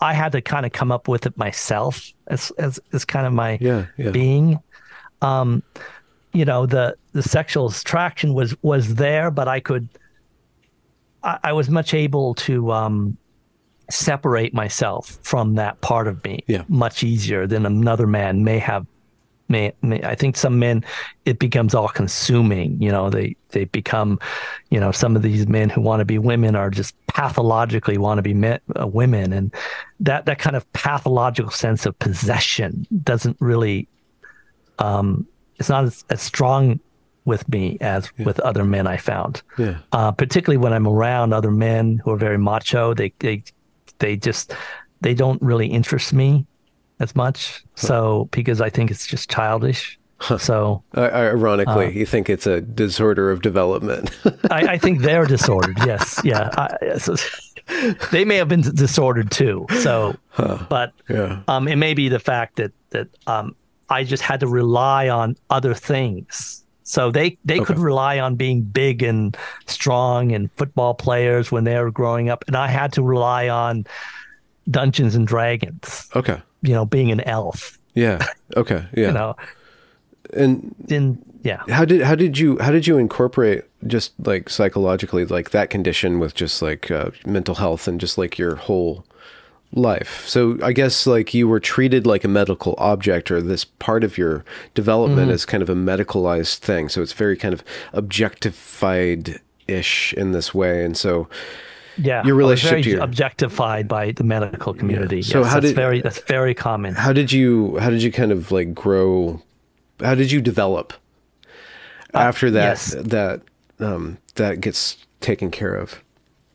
I had to kind of come up with it myself as as, as kind of my Yeah, yeah. being. Um, you know, the the sexual attraction was was there, but I could I, I was much able to um separate myself from that part of me Yeah. much easier than another man may have may, may I think some men it becomes all consuming you know they they become you know some of these men who want to be women are just pathologically want to be men, uh, women and that that kind of pathological sense of possession doesn't really um it's not as, as strong with me as with other men I found Yeah. uh, particularly when I'm around other men who are very macho. They they they just they don't really interest me as much. So because I think it's just childish. So I- I- Ironically, Uh, you think it's a disorder of development. I, I think they're disordered. Yes, yeah. I, so, they may have been disordered too. So, but yeah. um, it may be the fact that that um, I just had to rely on other things. So they they could rely on being big and strong and football players when they were growing up, and I had to rely on Dungeons and Dragons. Okay. You know, being an elf. Yeah. Okay. Yeah. You know, and in yeah. how did how did you how did you incorporate just like psychologically like that condition with just like uh, mental health and just like your whole life? So I guess like you were treated like a medical object or this part of your development Mm-hmm. is kind of a medicalized thing. So it's very kind of objectified ish in this way, and so Yeah, Your relationship very to your- objectited by the medical community. So yes, how that's did- very that's very common. how did you how did you kind of like grow how did you develop after that yes. that um that gets taken care of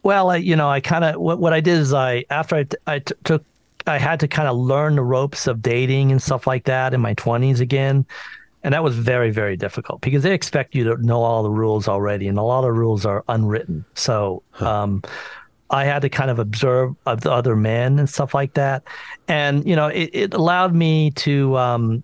Well, I, you know, I kind of what what I did is I after I t- I t- took I had to kind of learn the ropes of dating and stuff like that in my twenties again, and that was very very difficult because they expect you to know all the rules already, and a lot of rules are unwritten. So. Um, I had to kind of observe of the other men and stuff like that, and you know, it, it allowed me to um,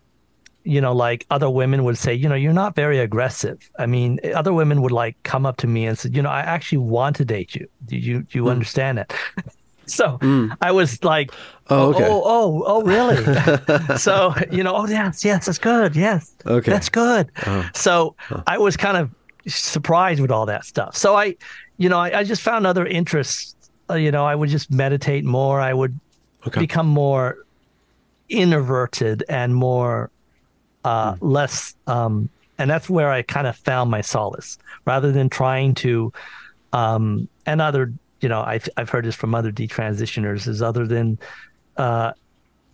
you know, like other women would say, you know, you're not very aggressive. I mean, other women would like come up to me and say, you know, I actually want to date you. Do you do you hmm. understand it? so hmm. I was like, Oh, oh, okay. oh, oh, oh, really? so you know, oh yes, yes, that's good. Yes, Okay. that's good. Uh-huh. So I was kind of surprised with all that stuff. So I, you know, I, I just found other interests. Uh, you know, I would just meditate more. I would Okay. become more introverted and more uh, less um, and that's where i kind of found my solace. Rather than trying to um, and other you know I've, I've heard this from other detransitioners is other than uh,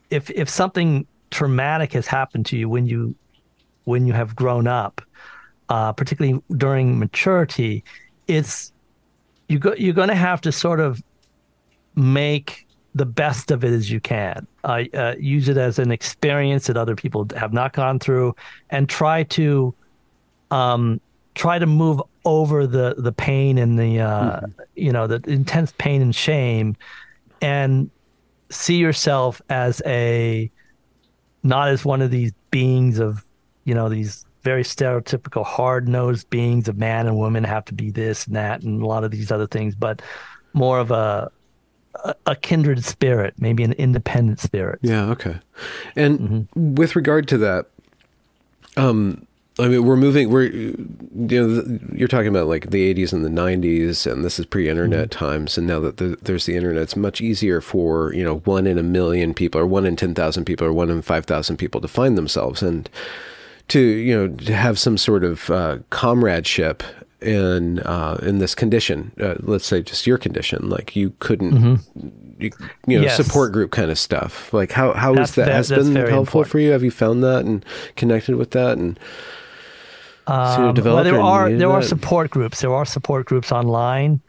if if something traumatic has happened to you when you when you have grown up uh, particularly during maturity it's you go, you're going to have to sort of make the best of it as you can. Uh, uh, use it as an experience that other people have not gone through, and try to um, try to move over the the pain and the uh, you know the intense pain and shame, and see yourself as a not as one of these beings of you know these very stereotypical hard nosed beings of man and woman have to be this and that and a lot of these other things, but more of a a, a kindred spirit, maybe an independent spirit. Yeah. Okay. And mm-hmm. with regard to that, um, I mean, we're moving. We're you know, you're talking about like the 80s and the 90s, and this is pre-internet mm-hmm. times. And now that the, there's the internet, it's much easier for you know one in a million people, or one in ten thousand people, or one in five thousand people to find themselves, and to you know to have some sort of uh, comradeship in uh, in this condition. Uh, let's say just your condition, like you couldn't. Mm-hmm. You, you, know, yes. support group kind of stuff. Like how how that's, is that, that has been helpful important. for you? Have you found that and connected with that and um, well, there are there that? are support groups. There are support groups online,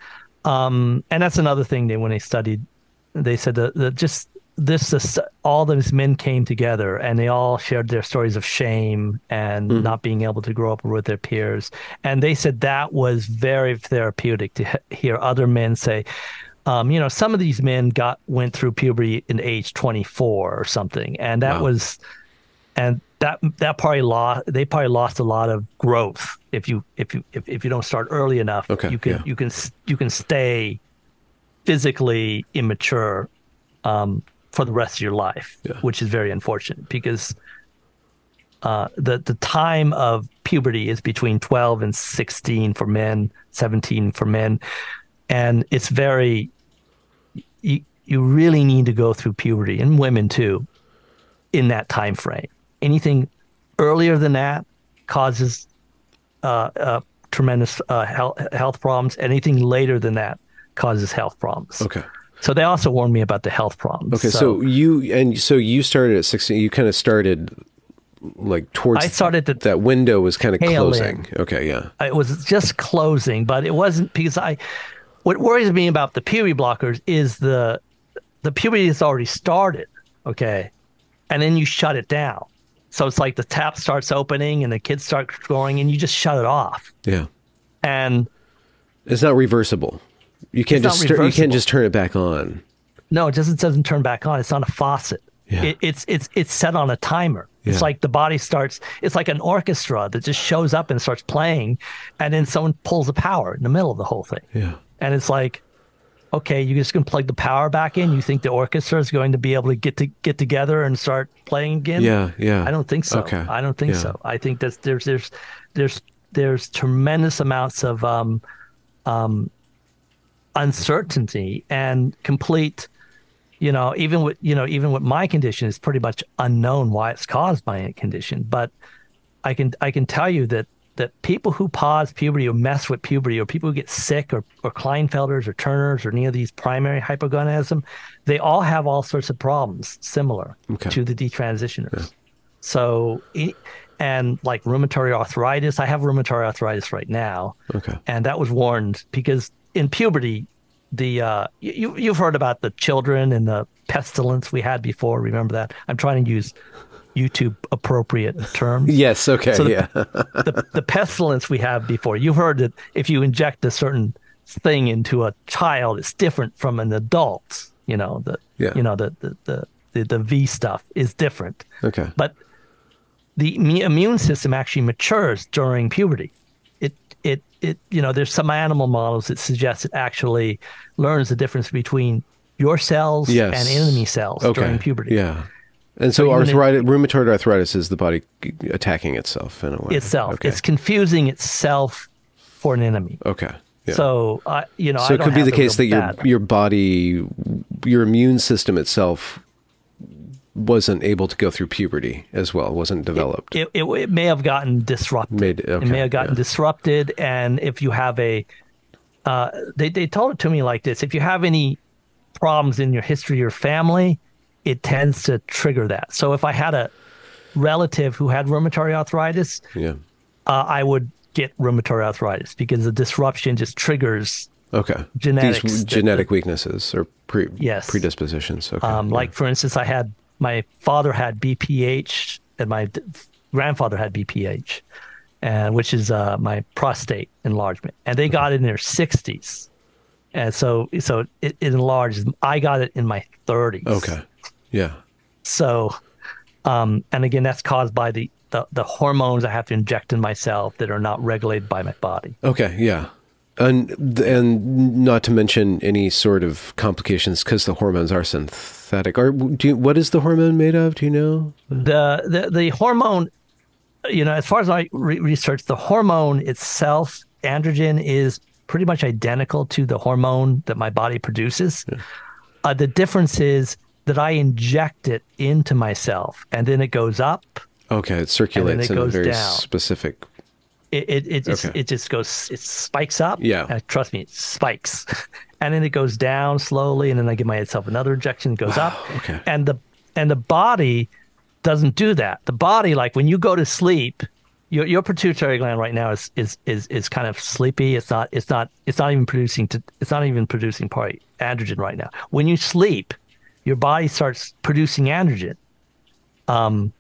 um, and that's another thing. They when they studied, they said that, that just this, all these men came together and they all shared their stories of shame and mm. not being able to grow up with their peers. And they said that was very therapeutic to hear other men say, um, you know, some of these men got went through puberty in age 24 or something, and that wow. was, and that that probably lost they probably lost a lot of growth if you if you if, if you don't start early enough okay, you can yeah. you can you can stay physically immature um, for the rest of your life yeah. which is very unfortunate because uh, the the time of puberty is between 12 and 16 for men 17 for men and it's very you, you really need to go through puberty and women too in that time frame anything earlier than that causes uh, uh, tremendous uh, health, health problems. Anything later than that causes health problems. Okay. So they also warned me about the health problems. Okay, so, so you and so you started at sixteen. You kind of started like towards. I started the, that window was kind of closing. In. Okay, yeah. It was just closing, but it wasn't because I. What worries me about the puberty blockers is the the puberty has already started. Okay, and then you shut it down. So it's like the tap starts opening and the kids start growing and you just shut it off. Yeah. And it's not reversible. You can't just stir, you can't just turn it back on. No, it doesn't doesn't turn back on. It's not a faucet. Yeah. It, it's it's it's set on a timer. Yeah. It's like the body starts. It's like an orchestra that just shows up and starts playing, and then someone pulls the power in the middle of the whole thing. Yeah. And it's like, okay, you're just going to plug the power back in. You think the orchestra is going to be able to get to get together and start playing again? Yeah, yeah. I don't think so. Okay. I don't think yeah. so. I think that there's there's there's there's tremendous amounts of um, um, uncertainty and complete. You know, even with you know, even with my condition, it's pretty much unknown why it's caused by a condition. But I can I can tell you that that people who pause puberty or mess with puberty or people who get sick or, or Klinefelters or Turners or any of these primary hypogonadism, they all have all sorts of problems similar okay. to the detransitioners. Yeah. So, and like rheumatoid arthritis, I have rheumatoid arthritis right now. Okay. And that was warned because in puberty, the uh, you you've heard about the children and the pestilence we had before. Remember that? I'm trying to use YouTube appropriate terms. yes. Okay. So the, yeah. the, the pestilence we have before you've heard that if you inject a certain thing into a child, it's different from an adult. You know the yeah. you know the the, the the the V stuff is different. Okay. But the immune system actually matures during puberty. It it you know there's some animal models that suggest it actually learns the difference between your cells yes. and enemy cells okay. during puberty. Yeah. And so, so arthritis, rheumatoid arthritis is the body attacking itself in a way. Itself. Okay. It's confusing itself for an enemy. Okay. Yeah. So, uh, you know, so it could be the case that your your body, your immune system itself, wasn't able to go through puberty as well. wasn't developed. It, it, it may have gotten disrupted. Made, okay, it may have gotten yeah. disrupted, and if you have a, uh, they they told it to me like this: if you have any problems in your history, your family, it tends to trigger that. So if I had a relative who had rheumatoid arthritis, yeah, uh, I would get rheumatoid arthritis because the disruption just triggers okay genetics these genetic that, weaknesses or pre yes predispositions. Okay, um, yeah. like for instance, I had my father had BPH and my d- grandfather had BPH, and which is uh, my prostate enlargement, and they got it in their sixties. And so, so it, it enlarged. I got it in my 30s. Okay. Yeah. So, um, and again, that's caused by the the, the hormones I have to inject in myself that are not regulated by my body. Okay, yeah. And and not to mention any sort of complications because the hormones are synthetic. Are do you, what is the hormone made of? Do you know? The the the hormone, you know, as far as I re- researched, the hormone itself, androgen, is pretty much identical to the hormone that my body produces. Yeah. Uh, the difference is that I inject it into myself, and then it goes up. Okay, it circulates it in a very down. specific it it, it just okay. it just goes it spikes up. Yeah. And trust me, it spikes. and then it goes down slowly and then I give myself another injection, it goes wow, up. Okay. And the and the body doesn't do that. The body, like when you go to sleep, your your pituitary gland right now is is is is kind of sleepy. It's not it's not it's not even producing to, it's not even producing part androgen right now. When you sleep, your body starts producing androgen. Um,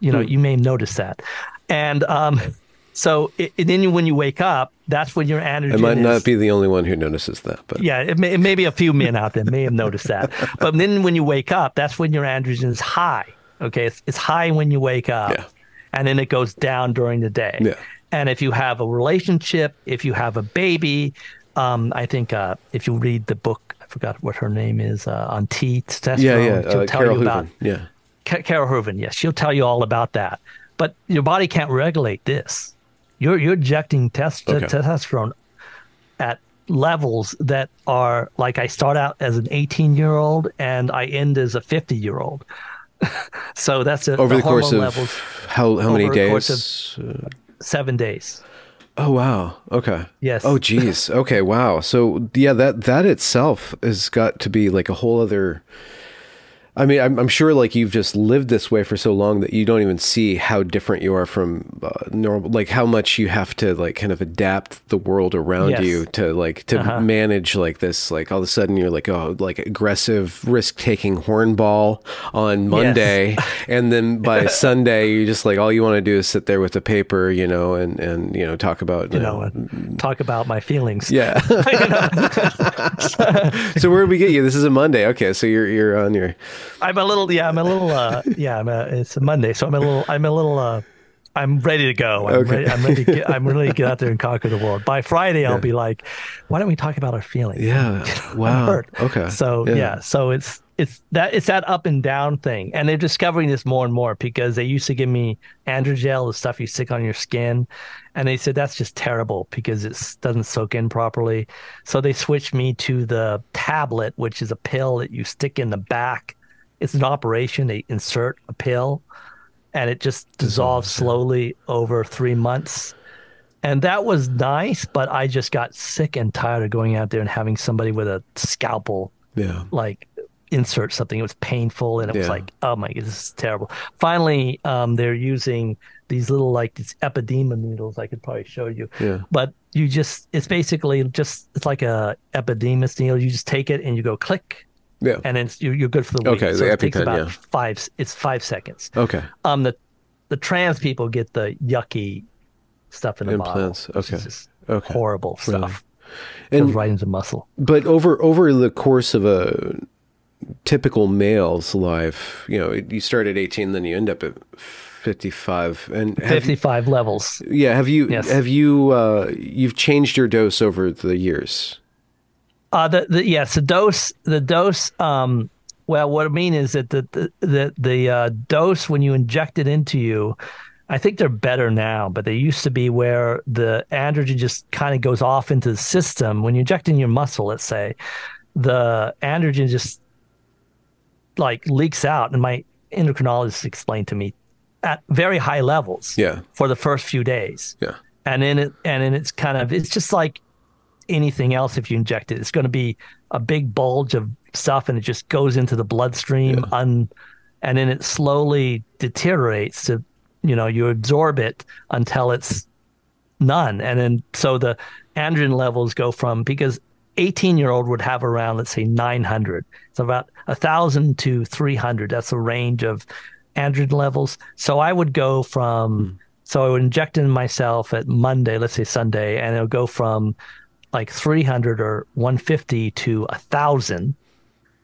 you know, hmm. you may notice that. And um so it, then when you wake up, that's when your androgen. I might not be the only one who notices that, but yeah, it may, it may be a few men out there may have noticed that. But then when you wake up, that's when your androgen is high. Okay, it's, it's high when you wake up, yeah. and then it goes down during the day. Yeah. And if you have a relationship, if you have a baby, um, I think uh, if you read the book, I forgot what her name is uh, on T testosterone. Yeah, yeah, she'll uh, tell Carol you about. Yeah, Carol Hooven. Yes, she'll tell you all about that. But your body can't regulate this. You're you're injecting test, okay. testosterone at levels that are like I start out as an 18 year old and I end as a 50 year old. so that's a, over the, the course of levels, how how many days? seven days. Oh wow. Okay. Yes. Oh geez. Okay. Wow. So yeah, that that itself has got to be like a whole other I mean, I'm, I'm, sure like you've just lived this way for so long that you don't even see how different you are from uh, normal, like how much you have to like kind of adapt the world around yes. you to like to uh-huh. manage like this. Like all of a sudden you're like, oh, like aggressive, risk taking hornball on Monday. Yes. and then by Sunday, you just like, all you want to do is sit there with a paper, you know, and, and, you know, talk about, you, know, know talk about my feelings. Yeah. so where did we get you? This is a Monday. Okay. So you're, you're on your, I'm a little, yeah, I'm a little, uh, yeah, I'm a, it's a Monday, so I'm a little, I'm a little, uh, I'm ready to go. I'm okay. ready. I'm ready. To get, I'm ready to get out there and conquer the world. By Friday, I'll be like, "Why don't we talk about our feelings?" Yeah. Wow. Okay. So yeah. yeah. So it's it's that it's that up and down thing, and they're discovering this more and more because they used to give me androgel, the stuff you stick on your skin, and they said that's just terrible because it doesn't soak in properly. So they switched me to the tablet, which is a pill that you stick in the back it's an operation. They insert a pill, and it just dissolves slowly over three months. And that was nice, but I just got sick and tired of going out there and having somebody with a scalpel, yeah, like insert something. It was painful, and it yeah. was like, oh my this is terrible. Finally, um, they're using these little like these epiderma needles. I could probably show you, yeah. But you just, it's basically just, it's like a epidermis needle. You just take it and you go click, yeah. And then you're, you're good for the week. Okay, so the it takes about yeah. five. It's five seconds. Okay. Um, the the trans people get the yucky stuff in the implants. Okay. okay. Horrible stuff. Really? And goes right into muscle. But over over the course of a typical male's life, you know, you start at 18, then you end up at 55 and 55 you, levels. Yeah. Have you, yes. have you, uh, you've changed your dose over the years? Uh, the, the yes, the dose, the dose. Um, well, what I mean is that the the the, the uh, dose when you inject it into you, I think they're better now, but they used to be where the androgen just kind of goes off into the system when you inject in your muscle. Let's say the androgen just like leaks out, and my endocrinologist explained to me at very high levels. Yeah. For the first few days. Yeah. And then it and then it's kind of it's just like anything else if you inject it. It's going to be a big bulge of stuff and it just goes into the bloodstream yeah. un, and then it slowly deteriorates to, you know, you absorb it until it's none. And then so the androgen levels go from because 18 year old would have around, let's say 900. It's about a thousand to 300. That's the range of androgen levels. So I would go from, mm. so I would inject in myself at Monday, let's say Sunday, and it'll go from like 300 or 150 to a thousand,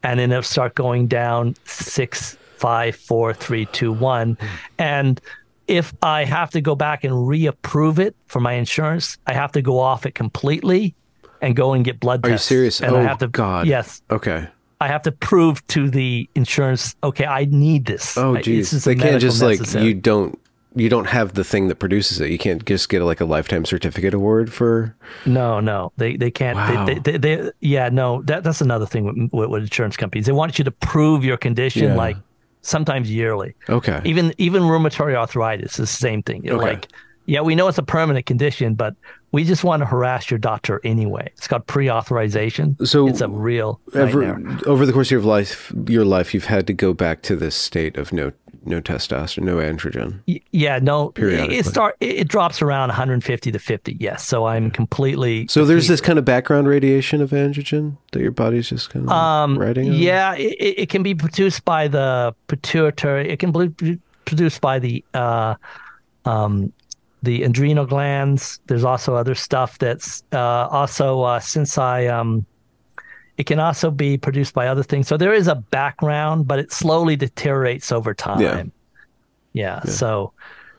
and then it'll start going down six, five, four, three, two, one, and if I have to go back and reapprove it for my insurance, I have to go off it completely and go and get blood Are tests. you serious? And oh I have to, God. Yes. Okay. I have to prove to the insurance, okay, I need this. Oh geez. this is They can't just like you don't you don't have the thing that produces it. You can't just get like a lifetime certificate award for. No, no, they they can't. Wow. They, they, they, they, yeah, no, that that's another thing with, with, with insurance companies. They want you to prove your condition Yeah. like sometimes yearly. Okay. Even even rheumatoid arthritis is the same thing. You're Okay. Like, yeah, we know it's a permanent condition, but we just want to harass your doctor anyway. It's called pre-authorization. So it's a real Ever, over the course of your life, your life, you've had to go back to this state of no no testosterone, no androgen. Yeah, no, it, Periodically. it start it, drops around 150 to 50. Yes, so I'm completely. So there's this kind of background radiation of androgen that your body's just kind of Um, riding on. yeah, it, it it can be produced by the pituitary. It can be produced by the uh, um, the adrenal glands. There's also other stuff that's uh, also uh, since I um, it can also be produced by other things. So there is a background, but it slowly deteriorates over time. Yeah. Yeah. So,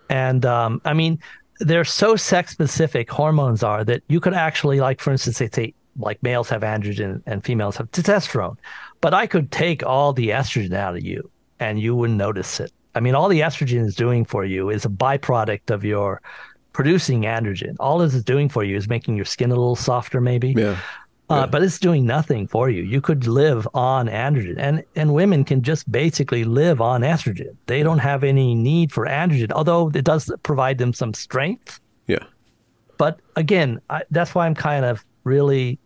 and um, I mean, they're so sex specific. Hormones are that you could actually, like, for instance, they say like males have androgen and females have testosterone, but I could take all the estrogen out of you and you wouldn't notice it. I mean, all the estrogen is doing for you is a byproduct of your producing androgen. All this is doing for you is making your skin a little softer, maybe. Yeah. Uh, but it's doing nothing for you. You could live on androgen, and and women can just basically live on estrogen. They don't have any need for androgen, although it does provide them some strength. Yeah. But again, I, that's why I'm kind of really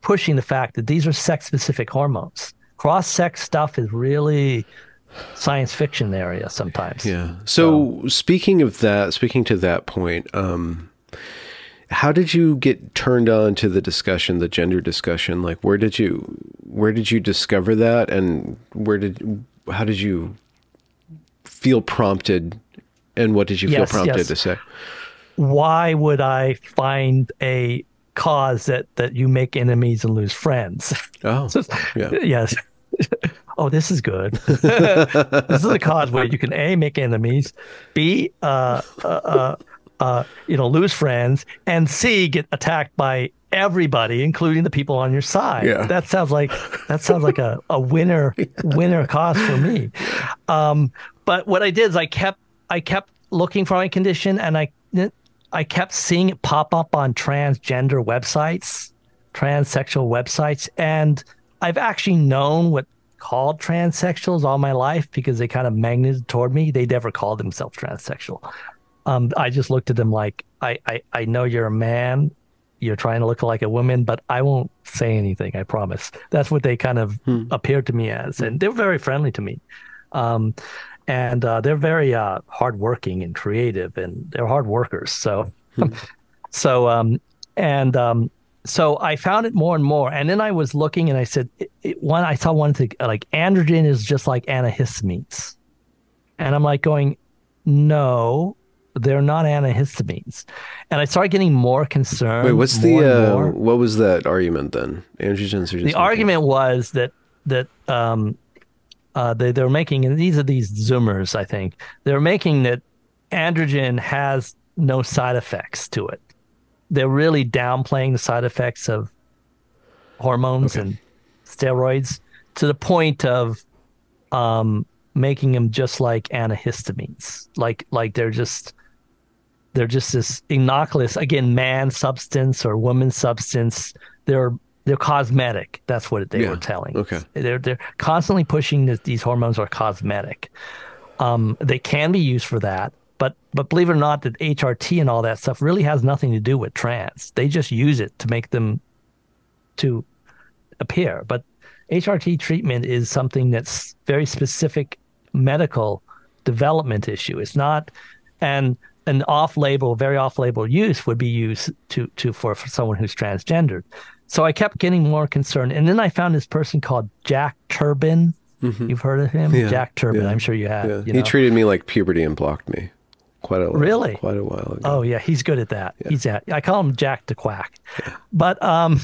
pushing the fact that these are sex-specific hormones. Cross-sex stuff is really science fiction area sometimes. Yeah. So speaking of that, speaking to that point, um, how did you get turned on to the discussion, the gender discussion? Like, where did you, where did you discover that, and where did, how did you feel prompted, and what did you feel prompted yes. to say? Why would I find a cause that that you make enemies and lose friends? Oh, yeah. Yes. oh, this is good. this is a cause where you can a make enemies, b uh, uh, uh, uh, you know lose friends, and c get attacked by everybody, including the people on your side. Yeah. That sounds like that sounds like a, a winner winner cause for me. Um, but what I did is I kept I kept looking for my condition, and I I kept seeing it pop up on transgender websites, transsexual websites, and I've actually known what called transsexuals all my life because they kind of magneted toward me. They never called themselves transsexual. Um, I just looked at them like I, I I know you're a man, you're trying to look like a woman, but I won't say anything. I promise. That's what they kind of appeared to me as, and they're very friendly to me. Um, and uh, they're very uh, hardworking and creative, and they're hard workers. So, so um, and um, so I found it more and more, and then I was looking, and I said, it, it, one I saw one thing like androgen is just like antihistamines, and I'm like going, no, they're not antihistamines, and I started getting more concerned. Wait, what's the uh, what was that argument then? Androgens are just The argument was that that um, uh, they they're making, and these are these Zoomers, I think they're making that androgen has no side effects to it. They're really downplaying the side effects of hormones and steroids to the point of um, making them just like antihistamines, like like they're just they're just this innocuous again man substance or woman substance. They're they're cosmetic. That's what they Yeah, were telling. okay. They're they're constantly pushing that these hormones are cosmetic. Um, they can be used for that, but but believe it or not, that HRT and all that stuff really has nothing to do with trans. They just use it to make them to appear. But HRT treatment is something that's very specific medical development issue. It's not, and an off-label, very off-label use would be used to to for, for someone who's transgendered. So I kept getting more concerned, and then I found this person called Jack Turban. You've heard of him, Mm-hmm. Yeah, Jack Turban. yeah, I'm sure you have. Yeah. you He treated me like puberty and blocked me. Quite a Really? quite a while ago. Oh yeah, he's good at that. He's at, I call him Jack the Quack. But um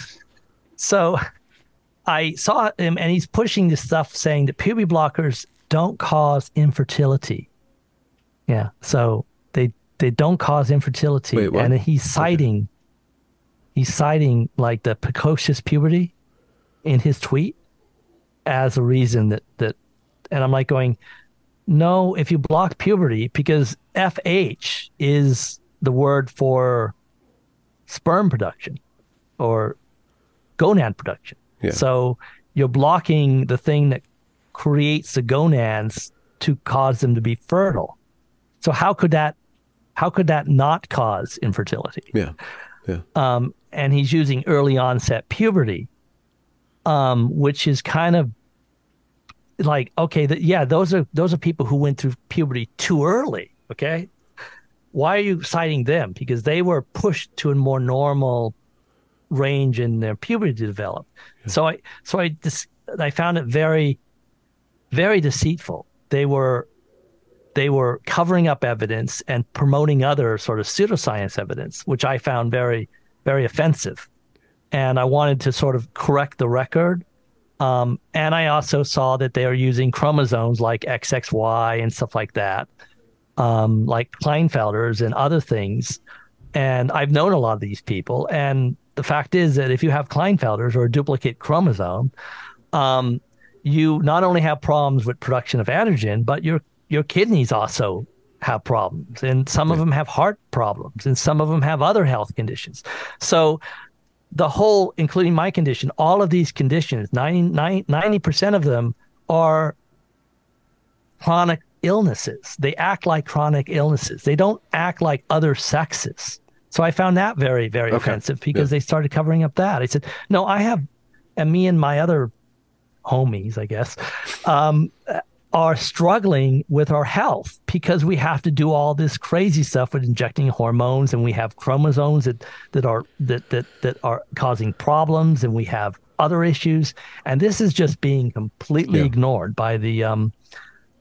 so I saw him and he's pushing this stuff saying that puberty blockers don't cause infertility. Yeah. So they they don't cause infertility. Wait? And he's citing he's citing like the precocious puberty in his tweet as a reason that that and I'm like going, no, if you block puberty, because FH is the word for sperm production or gonad production. Yeah. So you're blocking the thing that creates the gonads to cause them to be fertile. So how could that how could that not cause infertility? Yeah. Yeah. Um, and he's using early onset puberty, um, which is kind of like okay, the, yeah, those are those are people who went through puberty too early. Okay, why are you citing them? Because they were pushed to a more normal range in their puberty to develop. So I so I dis, I found it very very deceitful. They were they were covering up evidence and promoting other sort of pseudoscience evidence, which I found very very offensive. And I wanted to sort of correct the record. Um, and I also saw that they are using chromosomes like XXY and stuff like that, um, like Klinefelters and other things. And I've known a lot of these people. And the fact is that if you have Klinefelters or a duplicate chromosome, um, you not only have problems with production of androgen, but your your kidneys also have problems, and some of them have heart problems, and some of them have other health conditions. So the whole, including my condition, all of these conditions, 90 percent of them are chronic illnesses. They act like chronic illnesses. They don't act like other sexes. So I found that very, very Okay. offensive because Yeah. they started covering up that. I said, no, I have, and me and my other homies, I guess, um, are struggling with our health because we have to do all this crazy stuff with injecting hormones, and we have chromosomes that that are that that that are causing problems, and we have other issues, and this is just being completely Yeah. ignored by the um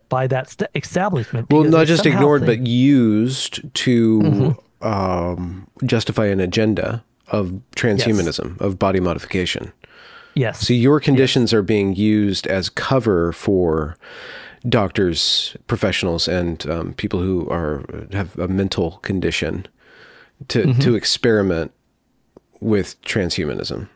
by that st- establishment. Well, not just ignored, but used to Mm-hmm. um, justify an agenda of transhumanism, of body modification. Yes, So your conditions are being used as cover for doctors, professionals, and um, people who are have a mental condition to Mm-hmm. to experiment with transhumanism.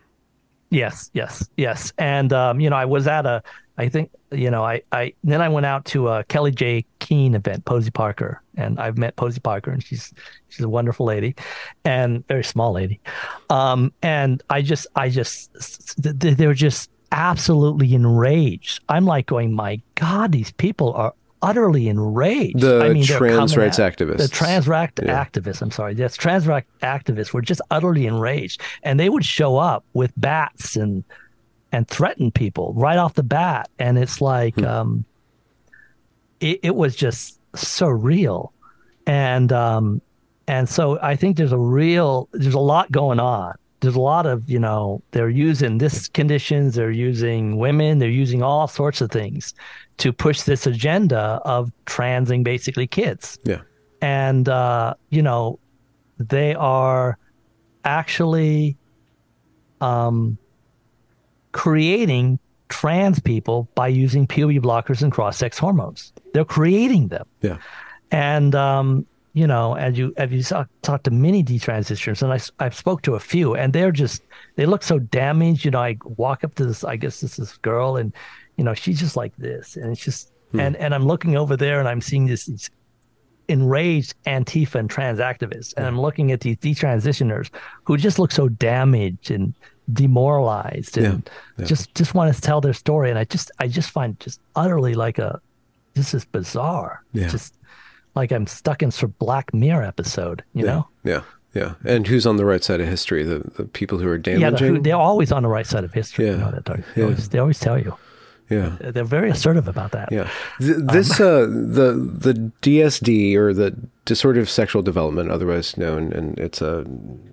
Yes, yes, yes. And um, you know, I was at a, I think, you know, I, I then I went out to a Kelly J. Keene event, Posie Parker, and I've met Posie Parker, and she's she's a wonderful lady, and very small lady. Um, and I just, I just, they're just absolutely enraged. I'm like going, my God, these people are utterly enraged. The I mean, trans rights at- activists. The trans right Yeah. activists, I'm sorry. Yes, trans right activists were just utterly enraged. And they would show up with bats and and threaten people right off the bat. And it's like Hmm. um it, it was just surreal. And um and so I think there's a real there's a lot going on. There's a lot of, you know, they're using this conditions, they're using women, they're using all sorts of things to push this agenda of transing basically kids Yeah. and uh, you know they are actually um, creating trans people by using puberty blockers and cross-sex hormones. They're creating them, Yeah. and um, you know, as you have you saw, talk to many detransitioners, and I I've spoke to a few, and they're just they look so damaged. You know, I walk up to this, I guess this this girl, and you know, she's just like this, and it's just hmm. and and I'm looking over there, and I'm seeing this these enraged Antifa and trans activists. And hmm. I'm looking at these detransitioners who just look so damaged and demoralized and Yeah, yeah. just just want to tell their story. And I just I just find just utterly like a this is bizarre. Yeah. Just like I'm stuck in some Black Mirror episode, you know? Yeah. Yeah. And who's on the right side of history? The the people who are Yeah, damaging. they're, they're always on the right side of history. Yeah, You know they, yeah. always, they always tell you. yeah. They're very assertive about that. Yeah. Th- this uh the the DSD or the disorder of sexual development, otherwise known, and it's a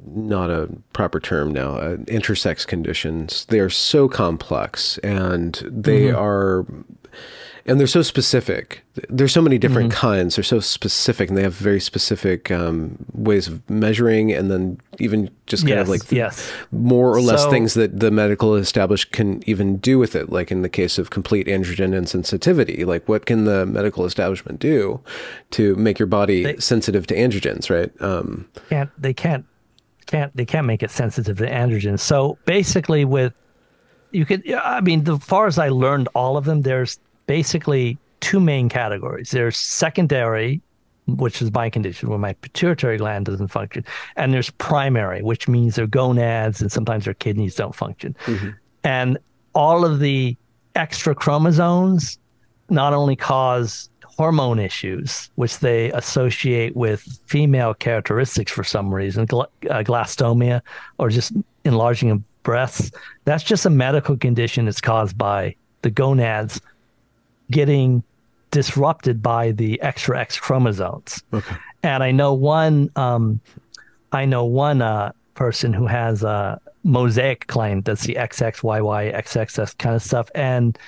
not a proper term now. Uh, intersex conditions. They are so complex, and they are and they're so specific. There's so many different kinds. They're so specific, and they have very specific um, ways of measuring, and then even just kind of like the- yes. more or less So- things that the medical established can even do with it. Like in the case of complete androgen insensitivity, like what can the medical establishment do to make your body They- sensitive to androgens? Right? Um, can't they can't can't they can't make it sensitive to androgens. So basically, with you could I mean, as far as I learned all of them, there's basically two main categories. There's secondary, which is my condition where my pituitary gland doesn't function, and there's primary, which means their gonads and sometimes their kidneys don't function, and all of the extra chromosomes not only cause hormone issues, which they associate with female characteristics for some reason, gl- uh, glastomia or just enlarging of breasts. That's just a medical condition that's caused by the gonads getting disrupted by the extra X chromosomes. And I know one, um, I know one uh, person who has a mosaic claim that's the XXYY, XXS kind of stuff, and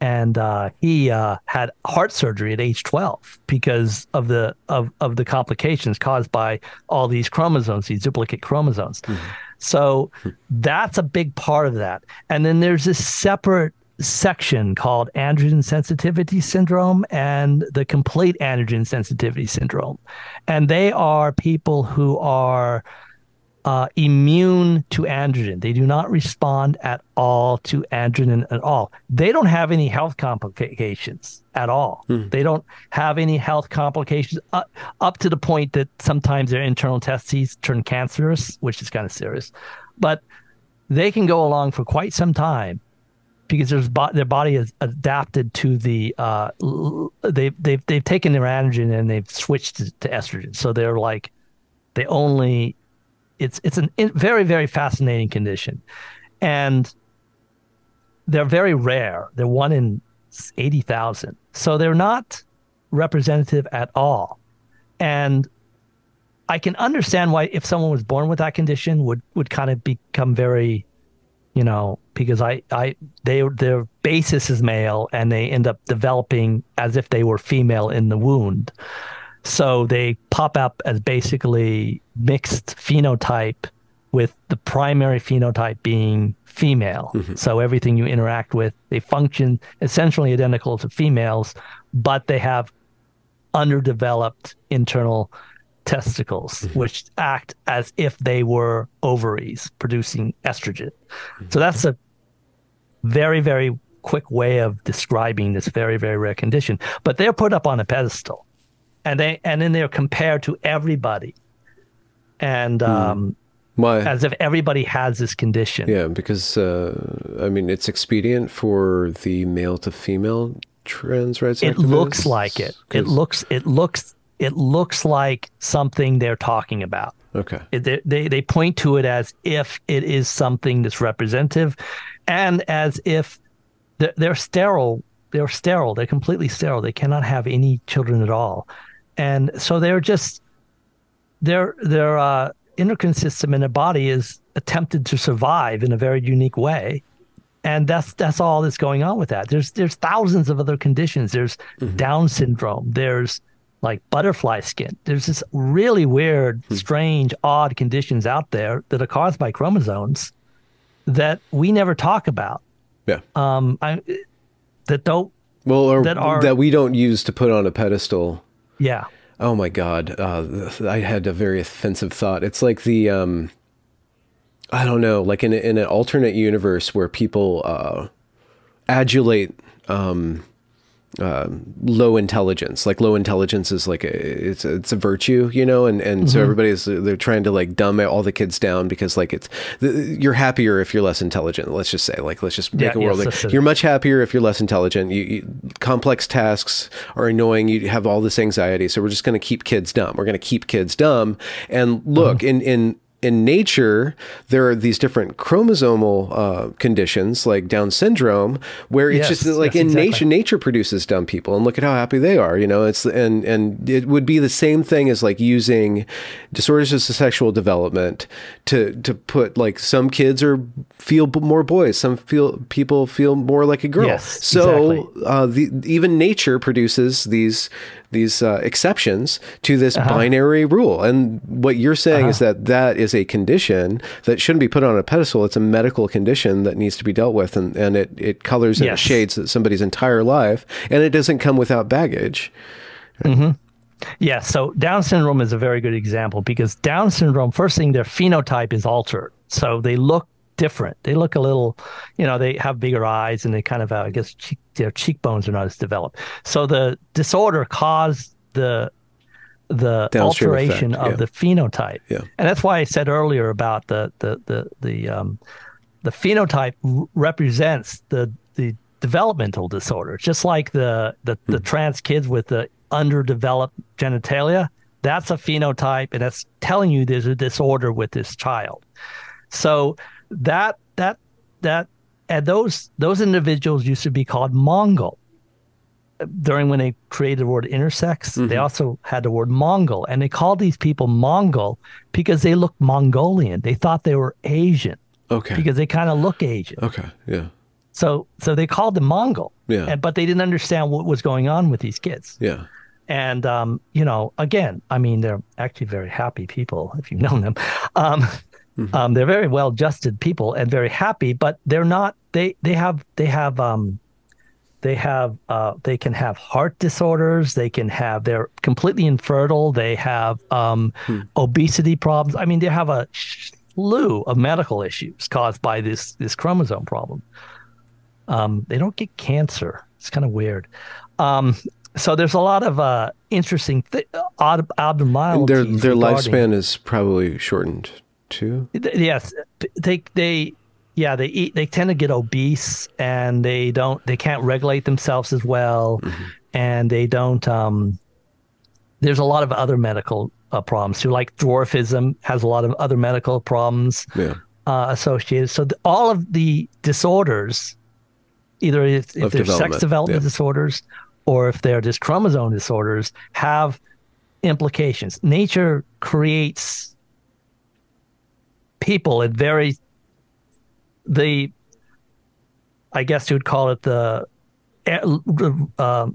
and uh, he uh, had heart surgery at age 12 because of the of, of the complications caused by all these chromosomes, these duplicate chromosomes. So that's a big part of that. And then there's this separate section called androgen sensitivity syndrome and the complete androgen sensitivity syndrome. And they are people who are uh, immune to androgen. They do not respond at all to androgen at all. They don't have any health complications at all. They don't have any health complications up, up to the point that sometimes their internal testes turn cancerous, which is kind of serious. But they can go along for quite some time because there's bo- their body is adapted to the uh, l- they they've they've taken their androgen and they've switched to, to estrogen. So they're like they only it's it's a very very fascinating condition, and they're very rare. They're one in eighty thousand, so they're not representative at all. And I can understand why if someone was born with that condition would would kind of become very, you know, because I I they their basis is male and they end up developing as if they were female in the wound. So they pop up as basically mixed phenotype with the primary phenotype being female. Mm-hmm. So everything you interact with, they function essentially identical to females, but they have underdeveloped internal testicles, which act as if they were ovaries producing estrogen. So that's a very, very quick way of describing this very, very rare condition. But they're put up on a pedestal and they and then they're compared to everybody. And um, why? as if everybody has this condition. Yeah, because uh, I mean, it's expedient for the male to female trans rights. it looks like it. It looks it looks it looks like something they're talking about. okay. They, they they point to it as if it is something that's representative, and as if they're, they're sterile. They're sterile. They're completely sterile. They cannot have any children at all, and so they're just their their uh, endocrine system in their body is attempted to survive in a very unique way, and that's that's all that's going on with that. There's there's thousands of other conditions. There's Down syndrome. There's like butterfly skin. There's this really weird, strange, odd conditions out there that are caused by chromosomes that we never talk about. Yeah. Um, I that don't. Well, or that are- that we don't use to put on a pedestal. Yeah. Oh my God. Uh, I had a very offensive thought. It's like the, um, I don't know, like in, a, in an alternate universe where people uh, adulate um, uh, low intelligence. Like low intelligence is like a, it's a, it's a virtue, you know, and, and so everybody's they're trying to like dumb all the kids down because like it's the, you're happier if you're less intelligent. Let's just say like let's just make Yeah, a world yes, like you're much happier if you're less intelligent. You, you complex tasks are annoying. You have all this anxiety, so we're just going to keep kids dumb. We're going to keep kids dumb. And look, Mm-hmm. in in in nature, there are these different chromosomal uh, conditions like Down syndrome, where it's Yes, just like yes, in exactly. nature, nature produces dumb people, and look at how happy they are. You know, it's and and it would be the same thing as like using disorders of sexual development to to put like some kids are feel more boys, some feel people feel more like a girl. Yes, so exactly. uh, the even nature produces these these uh, exceptions to this Uh-huh. binary rule. And what you're saying is that that is a condition that shouldn't be put on a pedestal. It's a medical condition that needs to be dealt with, and, and it, it colors and Yes. shades somebody's entire life, and it doesn't come without baggage. Yeah, so Down syndrome is a very good example because Down syndrome, first thing, their phenotype is altered. So they look different. They look a little, you know, they have bigger eyes and they kind of, have, I guess, cheek, their cheekbones are not as developed. So the disorder caused the the Downstream alteration effect, of yeah. the phenotype. Yeah. And that's why I said earlier about the the the the um the phenotype r- represents the the developmental disorder, just like the the, the Hmm. trans kids with the underdeveloped genitalia. That's a phenotype, and that's telling you there's a disorder with this child. So that that that and those those individuals used to be called Mongol during when they created the word intersex, they also had the word Mongol, and they called these people Mongol because they looked Mongolian. They thought they were Asian Okay. because they kind of look Asian. okay. Yeah. So so they called them Mongol. Yeah. And, but they didn't understand what was going on with these kids. Yeah. And um, you know, again, I mean, they're actually very happy people if you've known them. Um, um, they're very well adjusted people and very happy, but they're not. They they have they have um, they have uh, they can have heart disorders. They can have they're completely infertile. They have um, obesity problems. I mean, they have a slew of medical issues caused by this this chromosome problem. Um, they don't get cancer. It's kind of weird. Um, so there's a lot of uh, interesting th- odd And abnormalities. their their regarding- lifespan is probably shortened too. Yes, they they yeah they eat. They tend to get obese, and they don't. They can't regulate themselves as well, and they don't. Um, there's a lot of other medical uh, problems too, like dwarfism has a lot of other medical problems Yeah. uh, associated. So the, all of the disorders, either if, if they're sex development yeah. disorders or if they're just chromosome disorders, have implications. Nature creates people at very the I guess you would call it the uh,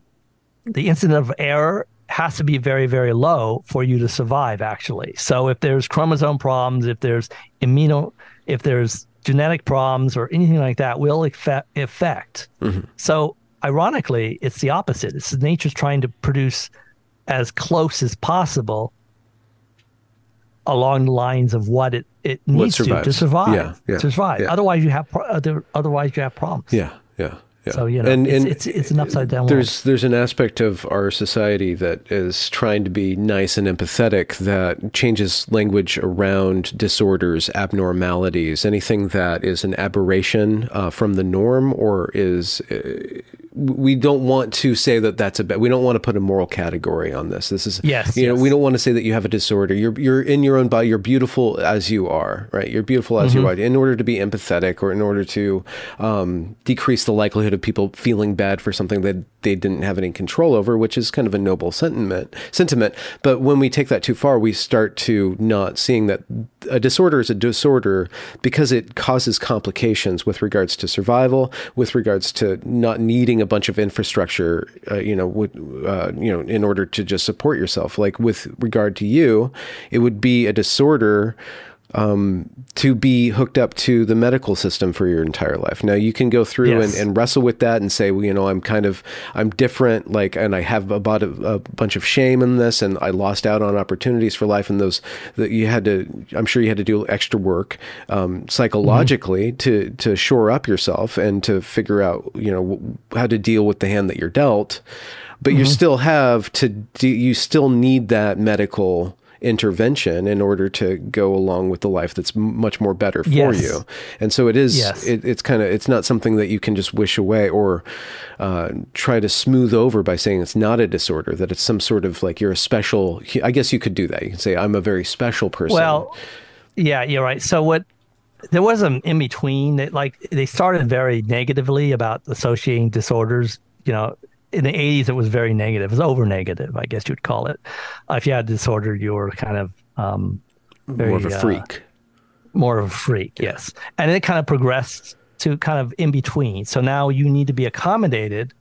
the incident of error has to be very very low for you to survive actually. So if there's chromosome problems if there's immuno if there's genetic problems or anything like that will affect, affect. so ironically it's the opposite. It's nature's trying to produce as close as possible along the lines of what it, it needs to to survive Yeah, yeah, to survive yeah. otherwise you have pro- otherwise you have problems Yeah. Yeah. Yeah. so you know and it's, it's it's an upside down world. there's there's an aspect of our society that is trying to be nice and empathetic that changes language around disorders, abnormalities, anything that is an aberration uh, from the norm or is. Uh, we don't want to say that that's a bad. We don't want to put a moral category on this. This is Yes, You know, we don't want to say that you have a disorder. You're you're in your own body. You're beautiful as you are, right? You're beautiful as you Mm-hmm. are. In order to be empathetic, or in order to um, decrease the likelihood of people feeling bad for something that they didn't have any control over, which is kind of a noble sentiment. Sentiment. But when we take that too far, we start to not seeing that a disorder is a disorder because it causes complications with regards to survival, with regards to not needing a bunch of infrastructure, uh, you know, would, uh, you know, in order to just support yourself. Like with regard to you, it would be a disorder um, to be hooked up to the medical system for your entire life. Now you can go through Yes. and, and wrestle with that and say, well, you know, I'm kind of, I'm different, like, and I have about a, a bunch of shame in this, and I lost out on opportunities for life, and those that you had to, I'm sure you had to do extra work um, psychologically to to shore up yourself and to figure out, you know, how to deal with the hand that you're dealt. But you still have to, do, you still need that medical intervention in order to go along with the life that's much more better for Yes. you. And so it is, Yes. it, it's kind of, it's not something that you can just wish away or uh, try to smooth over by saying it's not a disorder, that it's some sort of like you're a special, I guess you could do that. You can say, I'm a very special person. Well, Yeah, you're right. So what there was an in between that like they started very negatively about associating disorders, you know, in the 80s it was very negative. It was over negative, I guess you'd call it. Uh, if you had a disorder, you were kind of um, very, More of a uh, freak. more of a freak, yes. And it kind of progressed to kind of in between. So now you need to be accommodated,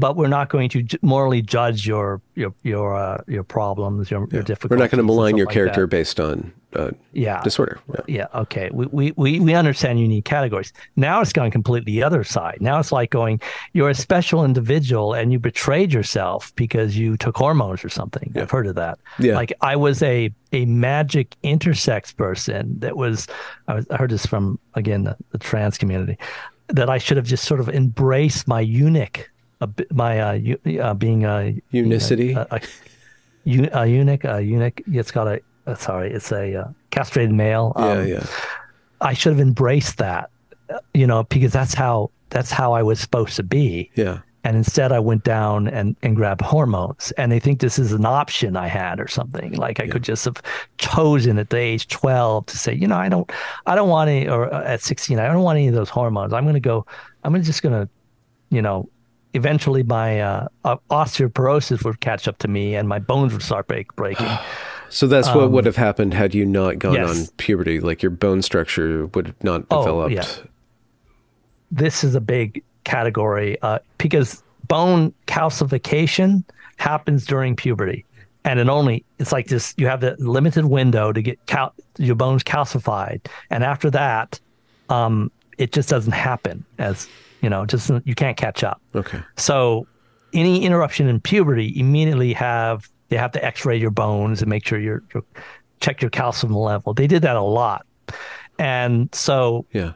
but we're not going to morally judge your your your uh, your problems, your, your difficulties. We're not going to malign your character based on uh, Yeah. disorder. Yeah. Yeah. Okay. We, we, we, we understand you need categories. Now it's gone completely the other side. Now it's like going, you're a special individual and you betrayed yourself because you took hormones or something. I've heard of that. Yeah. Like I was a, a magic intersex person that was, I, was, I heard this from, again, the, the trans community, that I should have just sort of embraced my eunuch, a my, uh, eu- uh being a, Unicity? a, a, eu- a eunuch, a eunuch. It's got a, uh, sorry, it's a uh, castrated male. yeah, Um, yeah. I should have embraced that, uh, you know, because that's how that's how I was supposed to be. Yeah. And instead, I went down and, and grabbed hormones. And they think this is an option I had or something. Like I could just have chosen at the age 12 to say, you know, I don't, I don't want any, or uh, at 16, I don't want any of those hormones. I'm going to go, I'm just going to, you know, eventually my uh, uh, osteoporosis would catch up to me and my bones would start break, breaking. So that's what would have happened had you not gone Um, yes. on puberty. Like your bone structure would have not Oh, developed. yeah. this is a big category uh, because bone calcification happens during puberty and it only it's like this you have the limited window to get cal- your bones calcified and after that um, it just doesn't happen as you know just you can't catch up Okay. so any interruption in puberty immediately have they have to x-ray your bones and make sure you're, you're check your calcium level they did that a lot and so Yeah.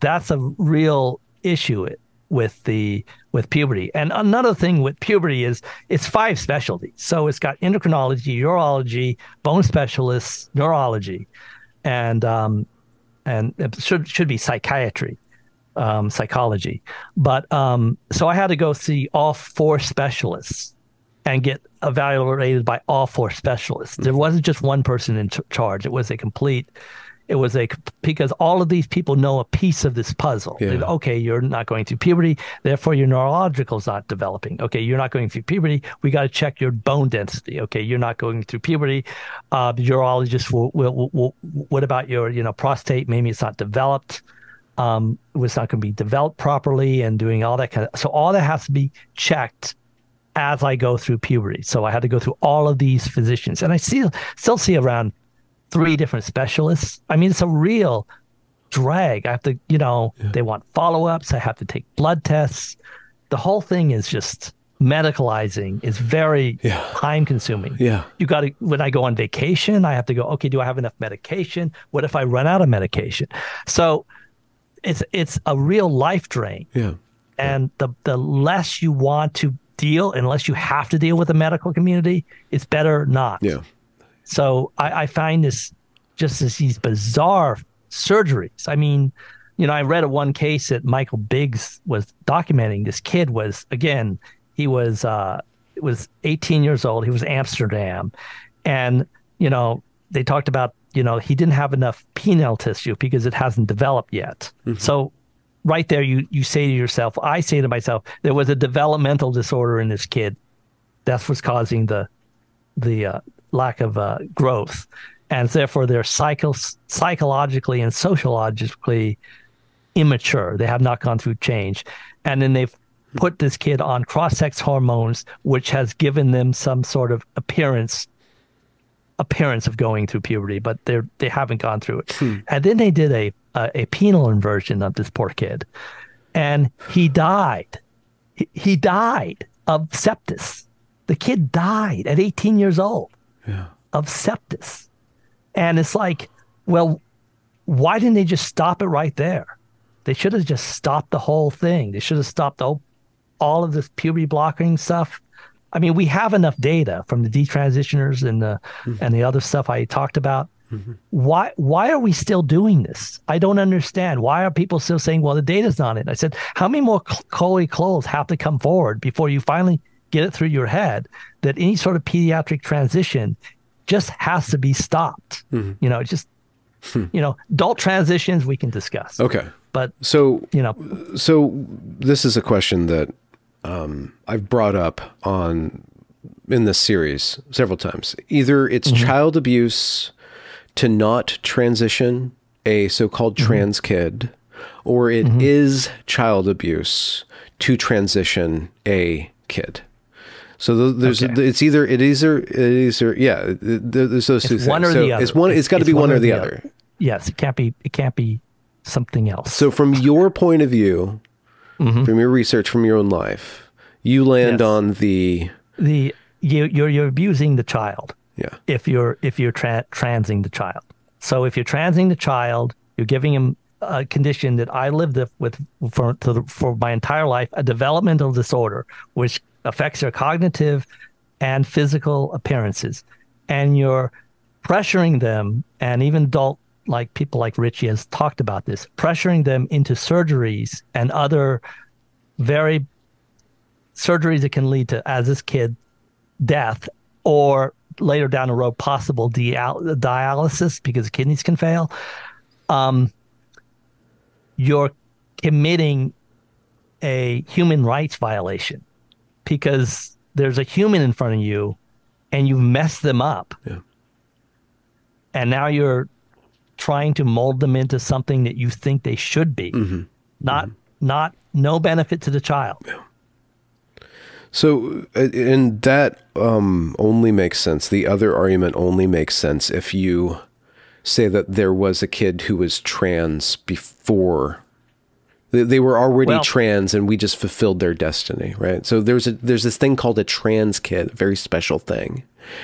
that's a real issue with the with puberty. And another thing with puberty is it's five specialties. So it's got endocrinology, urology, bone specialists, neurology, and um, and it should should be psychiatry, um, psychology. But um, so I had to go see all four specialists and get evaluated by all four specialists. There wasn't just one person in ch- charge. It was a complete. It was a because all of these people know a piece of this puzzle. Yeah. Okay, you're not going through puberty, therefore your neurological is not developing. Okay, you're not going through puberty. We got to check your bone density. Okay, you're not going through puberty. Uh, the urologist will, will, will, will. What about your you know prostate? Maybe it's not developed um, it was not going to be developed properly and doing all that kind of so all that has to be checked as I go through puberty. So I had to go through all of these physicians, and I see still see around three different specialists. I mean, it's a real drag. I have to, you know, they want follow ups. I have to take blood tests. The whole thing is just medicalizing. is very Yeah. time consuming. Yeah. You got to, when I go on vacation, I have to go, okay, do I have enough medication? What if I run out of medication? So it's, it's a real life drain. Yeah. And the, the less you want to deal, unless you have to deal with the medical community, it's better not. Yeah. So I, I find this just as these bizarre surgeries. I mean, you know, I read a one case that Michael Biggs was documenting. This kid was again, he was uh was 18 years old. He was Amsterdam, and you know they talked about you know he didn't have enough penile tissue because it hasn't developed yet. So right there, you you say to yourself, I say to myself, there was a developmental disorder in this kid. That's what's causing the the uh, lack of uh, growth, and therefore they're psycho- psychologically and sociologically immature. They have not gone through change, and then they've put this kid on cross-sex hormones, which has given them some sort of appearance appearance of going through puberty, but they're they haven't gone through it. Hmm. And then they did a, a a penile inversion of this poor kid, and he died. He, he died of sepsis. The kid died at 18 years old Yeah. of sepsis. And it's like, well, why didn't they just stop it right there? They should have just stopped the whole thing. They should have stopped all, all of this puberty blocking stuff. I mean, we have enough data from the detransitioners and the mm-hmm. and the other stuff I talked about. Mm-hmm. Why why are we still doing this? I don't understand. Why are people still saying, "Well, the data's not in"? I said, "How many more Chloe Coles have to come forward before you finally get it through your head that any sort of pediatric transition just has to be stopped?" Mm-hmm. You know, just hmm. you know, adult transitions we can discuss. Okay. But So you know, So this is a question that um, I've brought up on in this series several times. Either it's mm-hmm. child abuse to not transition a so-called mm-hmm. trans kid, or it mm-hmm. is child abuse to transition a kid. So th- there's Okay. it's either it is or it is or yeah th- th- there's those two It's things. one or so the other. It's one. it's got to be one or the other. other. yes, it can't be. It can't be something else. So, from your point of view, Mm-hmm. from your research, from your own life, you land Yes. on the the you, you're you're abusing the child. yeah, if you're if you're tra- transing the child. So if you're transing the child, you're giving him a condition that I lived with for to the, for my entire life, a developmental disorder which affects your cognitive and physical appearances, and you're pressuring them, and even adult like people like Richie has talked about this, pressuring them into surgeries and other very surgeries that can lead to, as this kid, death or later down the road possible dial- dialysis because kidneys can fail um, you're committing a human rights violation because there's a human in front of you and you've messed them up Yeah. and now you're trying to mold them into something that you think they should be. Not not no benefit to the child. So, uh, and that um, only makes sense. The other argument only makes sense if you say that there was a kid who was trans before they, they were already Well- trans, and we just fulfilled their destiny, right? So there's a there's this thing called a trans kid, a very special thing.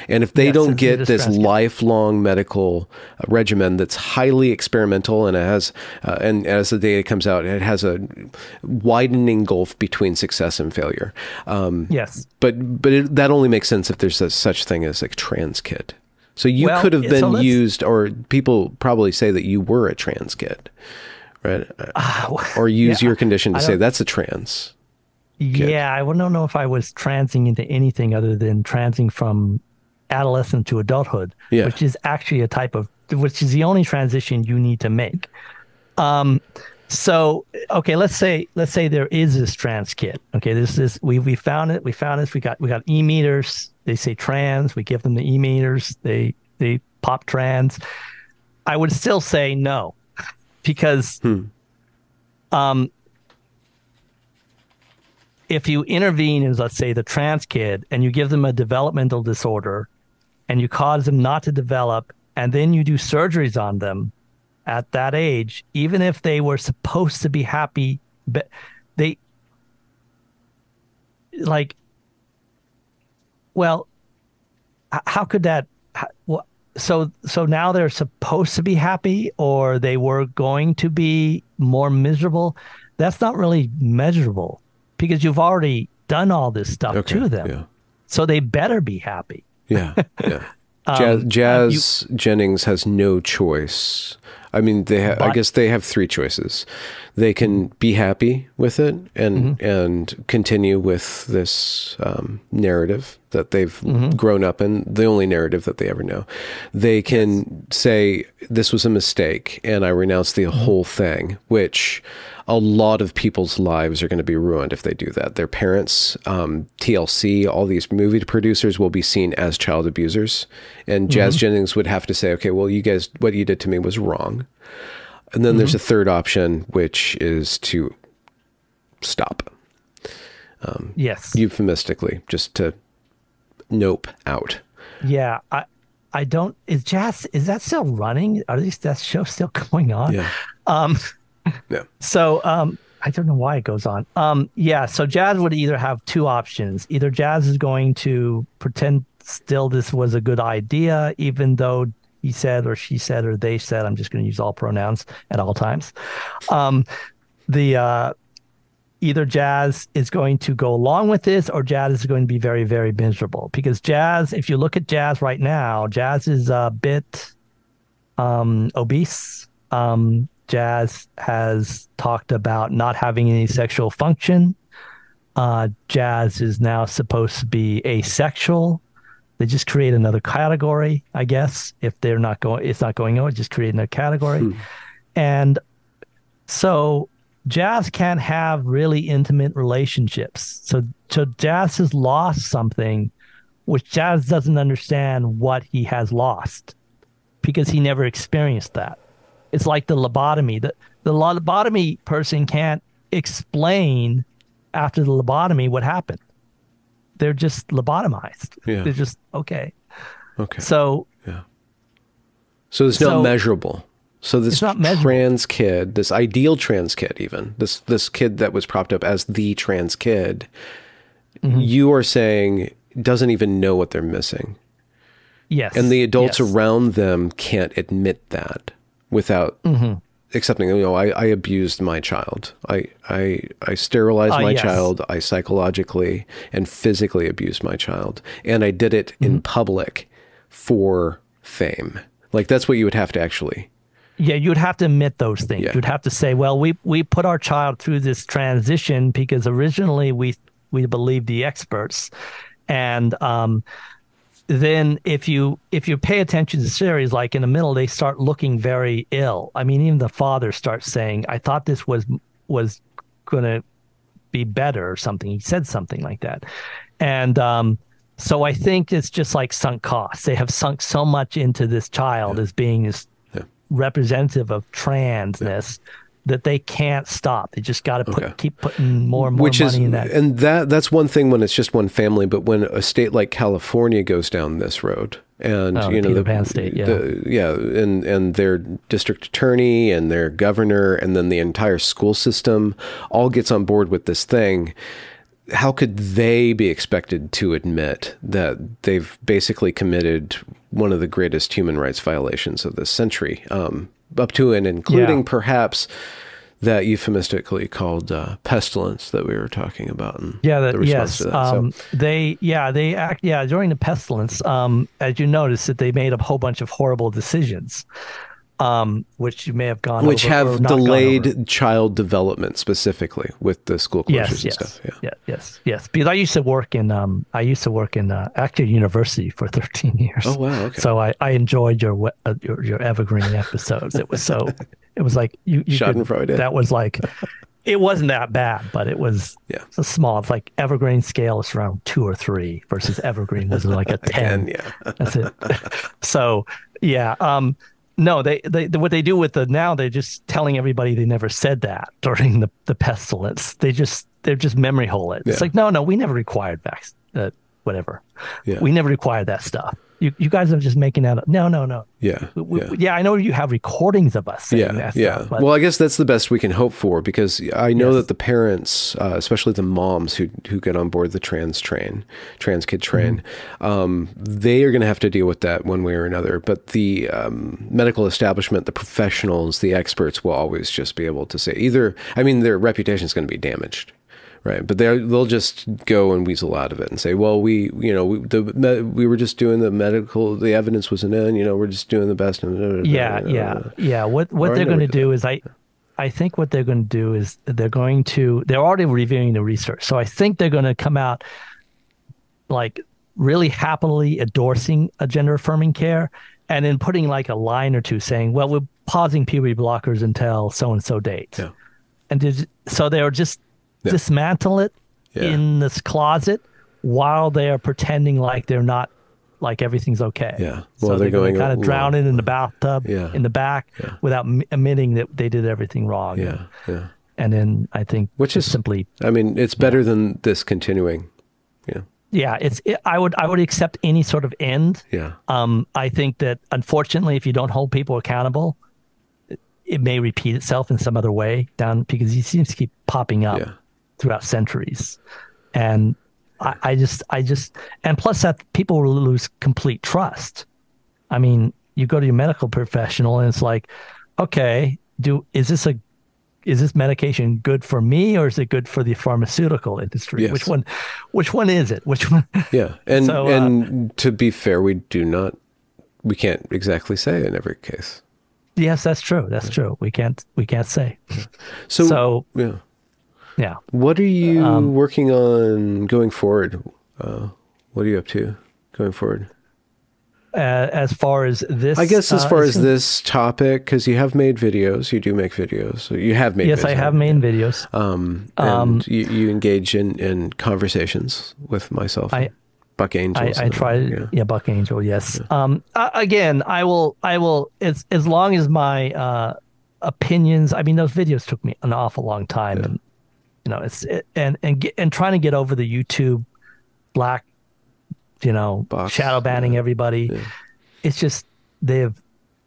And if they Yes, don't get this lifelong medical uh, regimen that's highly experimental and it has, uh, and as the data comes out, it has a widening gulf between success and failure. Um, yes but but it, that only makes sense if there's a, such thing as a trans kid. So you Well, could have been let's- used, or people probably say that you were a trans kid, right? or use yeah, your condition to say that's a trans. Yeah, I don't know if I was transing into anything other than transing from adolescent to adulthood, Yeah. which is actually a type of, which is the only transition you need to make. Um, so okay, let's say let's say there is this trans kid. Okay, this is we we found it. We found this. We got we got e meters. They say trans. We give them the e meters. They they pop trans. I would still say no, because um, if you intervene in, let's say, the trans kid and you give them a developmental disorder and you cause them not to develop, and then you do surgeries on them at that age, even if they were supposed to be happy, but they like, well, how could that? So, so now they're supposed to be happy, or they were going to be more miserable. That's not really measurable because you've already done all this stuff Okay, to them. yeah. So they better be happy. Yeah, yeah. Um, Jazz, Jazz Jennings has no choice. I mean, they. Ha- I guess they have three choices. They can be happy with it and Mm-hmm. and continue with this um, narrative that they've Mm-hmm. grown up in, the only narrative that they ever know. They can say this was a mistake and I renounce the Mm-hmm. whole thing, which a lot of people's lives are going to be ruined if they do that. Their parents, um, TLC, all these movie producers will be seen as child abusers. And Jazz Jennings would have to say, okay, well, you guys, what you did to me was wrong. And then there's a third option, which is to stop Yes. euphemistically, just to nope out. Yeah, I I don't is Jazz is that still running? Are these that show still going on? Yeah. Um Yeah. so um I don't know why it goes on. Um yeah, so Jazz would either have two options. Either Jazz is going to pretend still this was a good idea even though he said or she said or they said I'm just going to use all pronouns at all times. Um the uh either Jazz is going to go along with this or Jazz is going to be very, very miserable. Because Jazz, if you look at Jazz right now, Jazz is a bit um, obese. Um, Jazz has talked about not having any sexual function. Uh, Jazz is now supposed to be asexual. They just create another category, I guess. If they're not going, it's not going on. Just create another category, and so Jazz can't have really intimate relationships. So, so Jazz has lost something, which Jazz doesn't understand what he has lost because he never experienced that. It's like the lobotomy. The the lobotomy person can't explain after the lobotomy what happened. They're just lobotomized. Yeah. They're just okay. Okay. So yeah. So it's not So- measurable. So this trans kid, this ideal trans kid, even this this kid that was propped up as the trans kid, Mm-hmm. you are saying doesn't even know what they're missing, yes, and the adults yes. around them can't admit that without Mm-hmm. accepting. You know, I, I abused my child. I I I sterilized Ah, my yes. child. I psychologically and physically abused my child, and I did it in Mm-hmm. public for fame. Like that's what you would have to actually. Yeah, you'd have to admit those things. Yeah. You'd have to say, well, we we put our child through this transition because originally we we believed the experts, and um, then if you if you pay attention to the series, like in the middle, they start looking very ill. I mean, even the father starts saying, "I thought this was was going to be better" or something. He said something like that, and um, so I think it's just like sunk costs. They have sunk so much into this child as being this representative of transness that they can't stop. They just got to put Okay. keep putting more and more which money is in that. and that that's one thing when it's just one family but when a state like california goes down this road and Oh, you know Peter the, Pan state, yeah. the- yeah and and their district attorney and their governor and then the entire school system all gets on board with this thing how could they be expected to admit that they've basically committed one of the greatest human rights violations of this century, um, up to and including Yeah. perhaps that euphemistically called uh, pestilence that we were talking about? And yeah, the that, response yes. to that. Um, so, they yeah they act yeah during the pestilence. Um, as you noticed that they made a whole bunch of horrible decisions, um, which you may have gone which over have delayed child development specifically with the school closures Yes, and yes, stuff. Yeah. yeah, yes, yes. Because I used to work in um, I used to work in uh, actually university for 13 years. Oh, wow, okay. So I, I enjoyed your uh, your your evergreen episodes. It was so it was like you, you could- Schadenfreude. That was like it wasn't that bad, but it was Yeah. a small. It's like evergreen scale is around two or three versus evergreen was like a ten. And yeah. That's it. so yeah, um, no, they, they what they do with the now they're just telling everybody they never said that during the the pestilence. They just they're just memory hole it. It's like no, no, we never required vac uh, whatever. Yeah. We never required that stuff. You you guys are just making that up. No, no, no. Yeah. We- yeah. yeah, I know you have recordings of us saying yeah, that yeah. But well, I guess that's the best we can hope for because I know Yes. that the parents, uh, especially the moms who who get on board the trans train, trans kid train, Mm-hmm. um, they are going to have to deal with that one way or another. But the um, medical establishment, the professionals, the experts will always just be able to say either. I mean, their reputation is going to be damaged. Right, but they they'll just go and weasel out of it and say, "Well, we, you know, we, the we were just doing the medical. The evidence wasn't in. You know, we're just doing the best." Yeah, yeah, yeah. What what Or they're going to do is I I think what they're going to do is they're going to they're already reviewing the research. So I think they're going to come out like really happily endorsing a gender affirming care and then putting like a line or two saying, "Well, we're pausing puberty blockers until so and so date." Yeah. And did, so they're just dismantle it Yeah. in this closet while they're pretending like they're not like everything's okay. Yeah. So they're they're, going kind of drown it in the bathtub Yeah. in the back Yeah. without admitting that they did everything wrong. Yeah, yeah. And then I think Which is- simply I mean, it's better than this continuing. Yeah, yeah, it's it, I would I would accept any sort of end. yeah, Um, I think that unfortunately, if you don't hold people accountable, it, it may repeat itself in some other way down because he seems to keep popping up Yeah. Throughout centuries, and I, I just I just and plus that people lose complete trust. I mean, you go to your medical professional and it's like, okay, do is this a is this medication good for me or is it good for the pharmaceutical industry? Yes. Which one which one is it? Which one yeah. And So, uh, and to be fair, we do not, we can't exactly say in every case. Yes, that's true. That's true. We can't we can't say. So, So- yeah, Yeah. what are you Um, working on going forward? Uh, what are you up to? going forward? Uh, as far as this, I guess as uh, far as this topic, because you have made videos, you do make videos. So you have made. yes, I videos, have made videos. Um, and Um, you, you engage in, in conversations with myself, I- Buck I, I and- try, yeah. yeah. Buck Angel, yes. Um, uh, again, I will, I will, as as long as my uh, opinions. I mean, those videos took me an awful long time, and you know, it's it, and and get, and trying to get over the YouTube black, you know, Box, shadow banning everybody. It's just they've,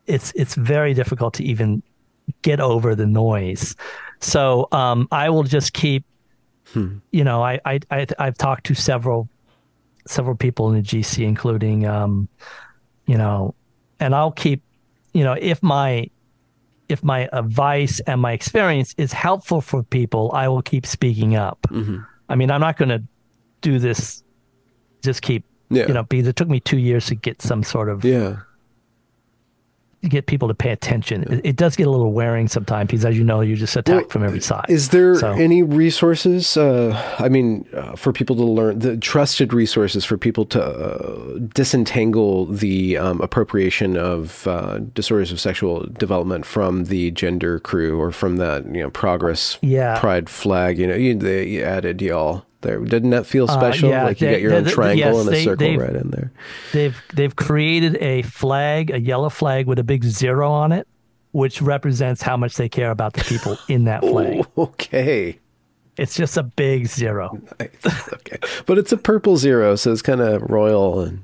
it's it's very difficult to even get over the noise. So um, I will just keep, you know, I, I I I've talked to several several people in the GC, including, um, you know, and I'll keep, you know, if my if my advice and my experience is helpful for people, I will keep speaking up. Mm-hmm. I mean, I'm not going to do this. Just keep, Yeah. you know, because it took me two years to get some sort of Yeah. Get people to pay attention. It, it does get a little wearing sometimes because, as you know, you're just attacked Well, from every side. Is there So- any resources? Uh, I mean, uh, for people to learn the trusted resources for people to uh, disentangle the um, appropriation of uh, disorders of sexual development from the gender crew or from that you know progress Yeah. pride flag. You know, you, they you added y'all there. Didn't that feel special? Uh, yeah, like you they- get your they- own triangle yes, and a they- circle right in there. they've they've created a flag, a yellow flag with a big zero on it, which represents how much they care about the people in that flag. Okay. It's just a big zero. Nice. okay. But it's a purple zero, so it's kind of royal and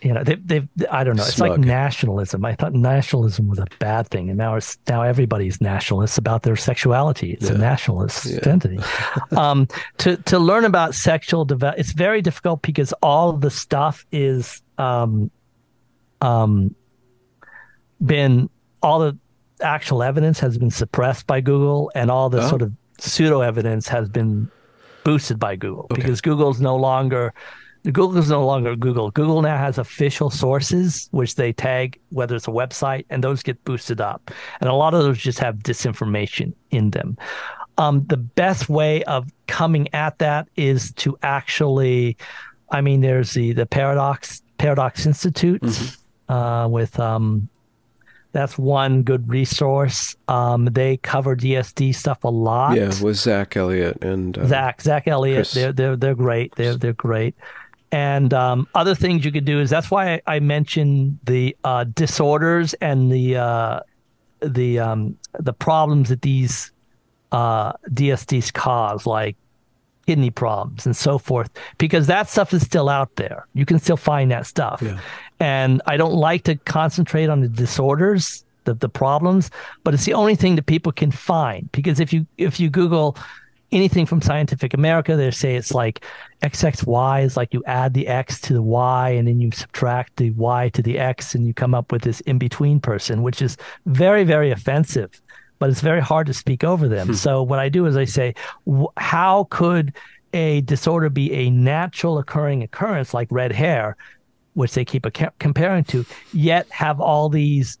You know, they, they've I don't know. It's like nationalism. I thought nationalism was a bad thing, and now it's now everybody's nationalists about their sexuality. It's a nationalist identity. um, to to learn about sexual development, it's very difficult because all the stuff is um, um, been all the actual evidence has been suppressed by Google, and all the Oh. sort of pseudo evidence has been boosted by Google because Google's no longer Google's no longer Google. Google now has official sources which they tag whether it's a website, and those get boosted up, and a lot of those just have disinformation in them. Um, the best way of coming at that is to actually, I mean, there's the the Paradox Paradox Institute uh, with um, that's one good resource. Um, they cover DSD stuff a lot. yeah, with Zach Elliott and uh, Zach, Zach Elliott, Chris- they're they're they're great. They're they're great. And um, other things you could do is that's why I, I mentioned the uh, disorders and the uh, the um, the problems that these uh, DSDs cause, like kidney problems and so forth, because that stuff is still out there. You can still find that stuff. And I don't like to concentrate on the disorders, the, the problems, but it's the only thing that people can find. Because if you if you Google anything from Scientific America, they say it's like XXY is like you add the X to the Y and then you subtract the Y to the X and you come up with this in between person, which is very, very offensive, but it's very hard to speak over them. Hmm. so what I do is I say, how could a disorder be a natural occurring occurrence like red hair, which they keep a, comparing to, yet have all these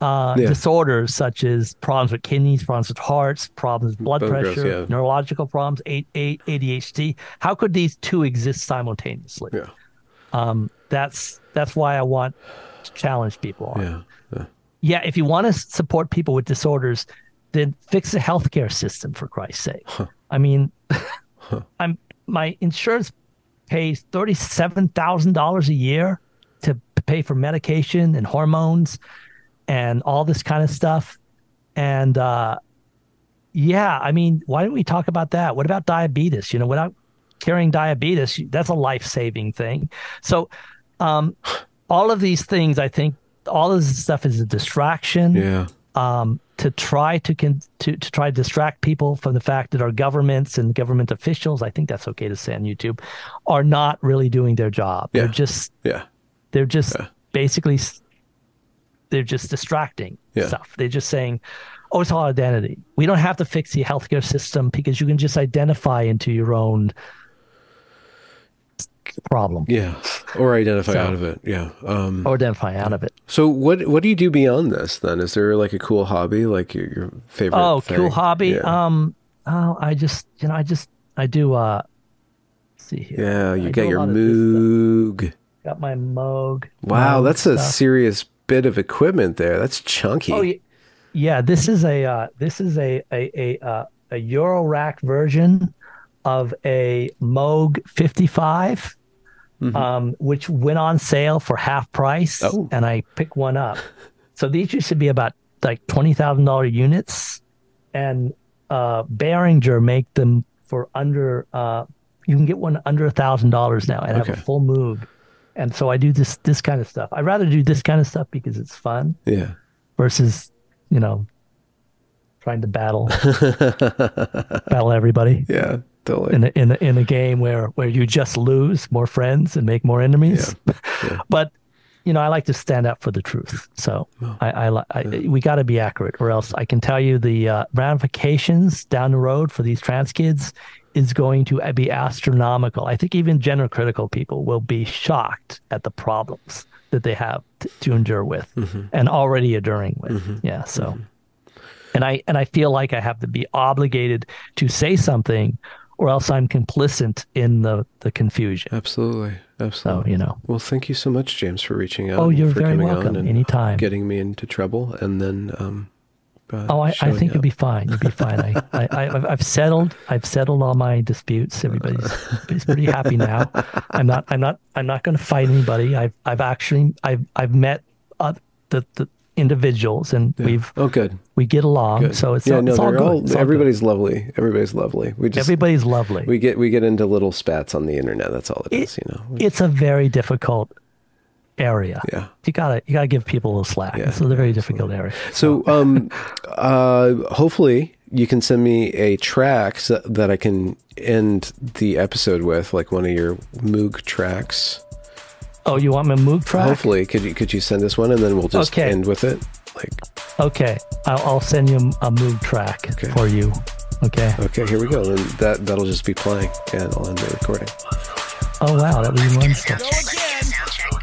uh, Yeah. disorders such as problems with kidneys, problems with hearts, problems with blood Bone growth, pressure, yeah. neurological problems, ADHD. How could these two exist simultaneously? yeah, Um, that's that's why I want to challenge people on. yeah, yeah. Yeah, if you want to support people with disorders, then fix the healthcare system for Christ's sake. I mean, I'm my insurance pays thirty seven thousand dollars a year to pay for medication and hormones and all this kind of stuff. And uh, yeah, I mean, why don't we talk about that? What about diabetes? You know, without carrying diabetes, that's a life saving thing. So, um, all of these things, I think, all of this stuff is a distraction yeah. um, to try to, con- to to try to distract people from the fact that our governments and government officials, I think that's okay to say on YouTube, are not really doing their job. Yeah. They're just yeah. they're just Yeah. basically they're just distracting Yeah. stuff. They're just saying, "Oh, it's all identity. We don't have to fix the healthcare system because you can just identify into your own problem Yeah, or identify So- out of it. Yeah. Um, or identify out of it." so what what do you do beyond this then? Is there like a cool hobby, like your, your favorite? Oh, thing? cool hobby. Yeah. Um, oh, I just you know I just I do uh see here. Yeah, you I got your lot of this stuff. Moog. Got my Moog. Wow, Moog that's a stuff. serious bit of equipment there. That's chunky. Oh yeah, yeah. This is a uh, this is a a a uh, a Eurorack version of a Moog 55, um, which went on sale for half price, Oh. and I picked one up. so these used to be about like twenty thousand dollar units, and uh, Behringer make them for under. Uh, you can get one under a thousand dollars now and have a full Moog. And so I do this this kind of stuff. I rather do this kind of stuff because it's fun Yeah. versus you know trying to battle battle everybody Yeah, totally. in a, in a, in a game where where you just lose more friends and make more enemies Yeah. but you know i like to stand up for the truth so I, I, li- I we got to be accurate or else i can tell you the uh, ramifications down the road for these trans kids is going to be astronomical i think even gender critical people will be shocked at the problems that they have t- to endure with mm-hmm. and already enduring with mm-hmm. yeah so mm-hmm. and I and I feel like I have to be obligated to say something, or else I'm complicit in the the confusion. Absolutely. So Absolutely. you know, Well, thank you so much, James, for reaching out. Oh, you're for very coming welcome. Anytime. Getting me into trouble, and then um. Uh, oh, I, I think up. you'll be fine. You'll be fine. I, I, I I've- I've settled. I've settled all my disputes. Everybody's, everybody's pretty happy now. I'm not. I'm not. I'm not going to fight anybody. I've I've actually I've I've met uh, the the individuals and we've Oh, good. we get along. Good. So it's yeah, all, no, it's all good. all. It's all good. everybody's lovely. Everybody's lovely. We just everybody's lovely. we get we get into little spats on the internet. That's all it It- is. You know. It's a very difficult area. Yeah. You gotta you gotta give people a little slack. Yeah, it's a very difficult area. So, um, uh, hopefully you can send me a track so that I can end the episode with, like one of your Moog tracks. Oh, you want my Moog track? Hopefully, could you could you send us one and then we'll just Okay. end with it? Like, Okay, I'll, I'll send you a Moog track Okay. for you. Okay. okay, here we go. And that that'll just be playing, and I'll end the recording. Oh wow, that was one stuff. Go again.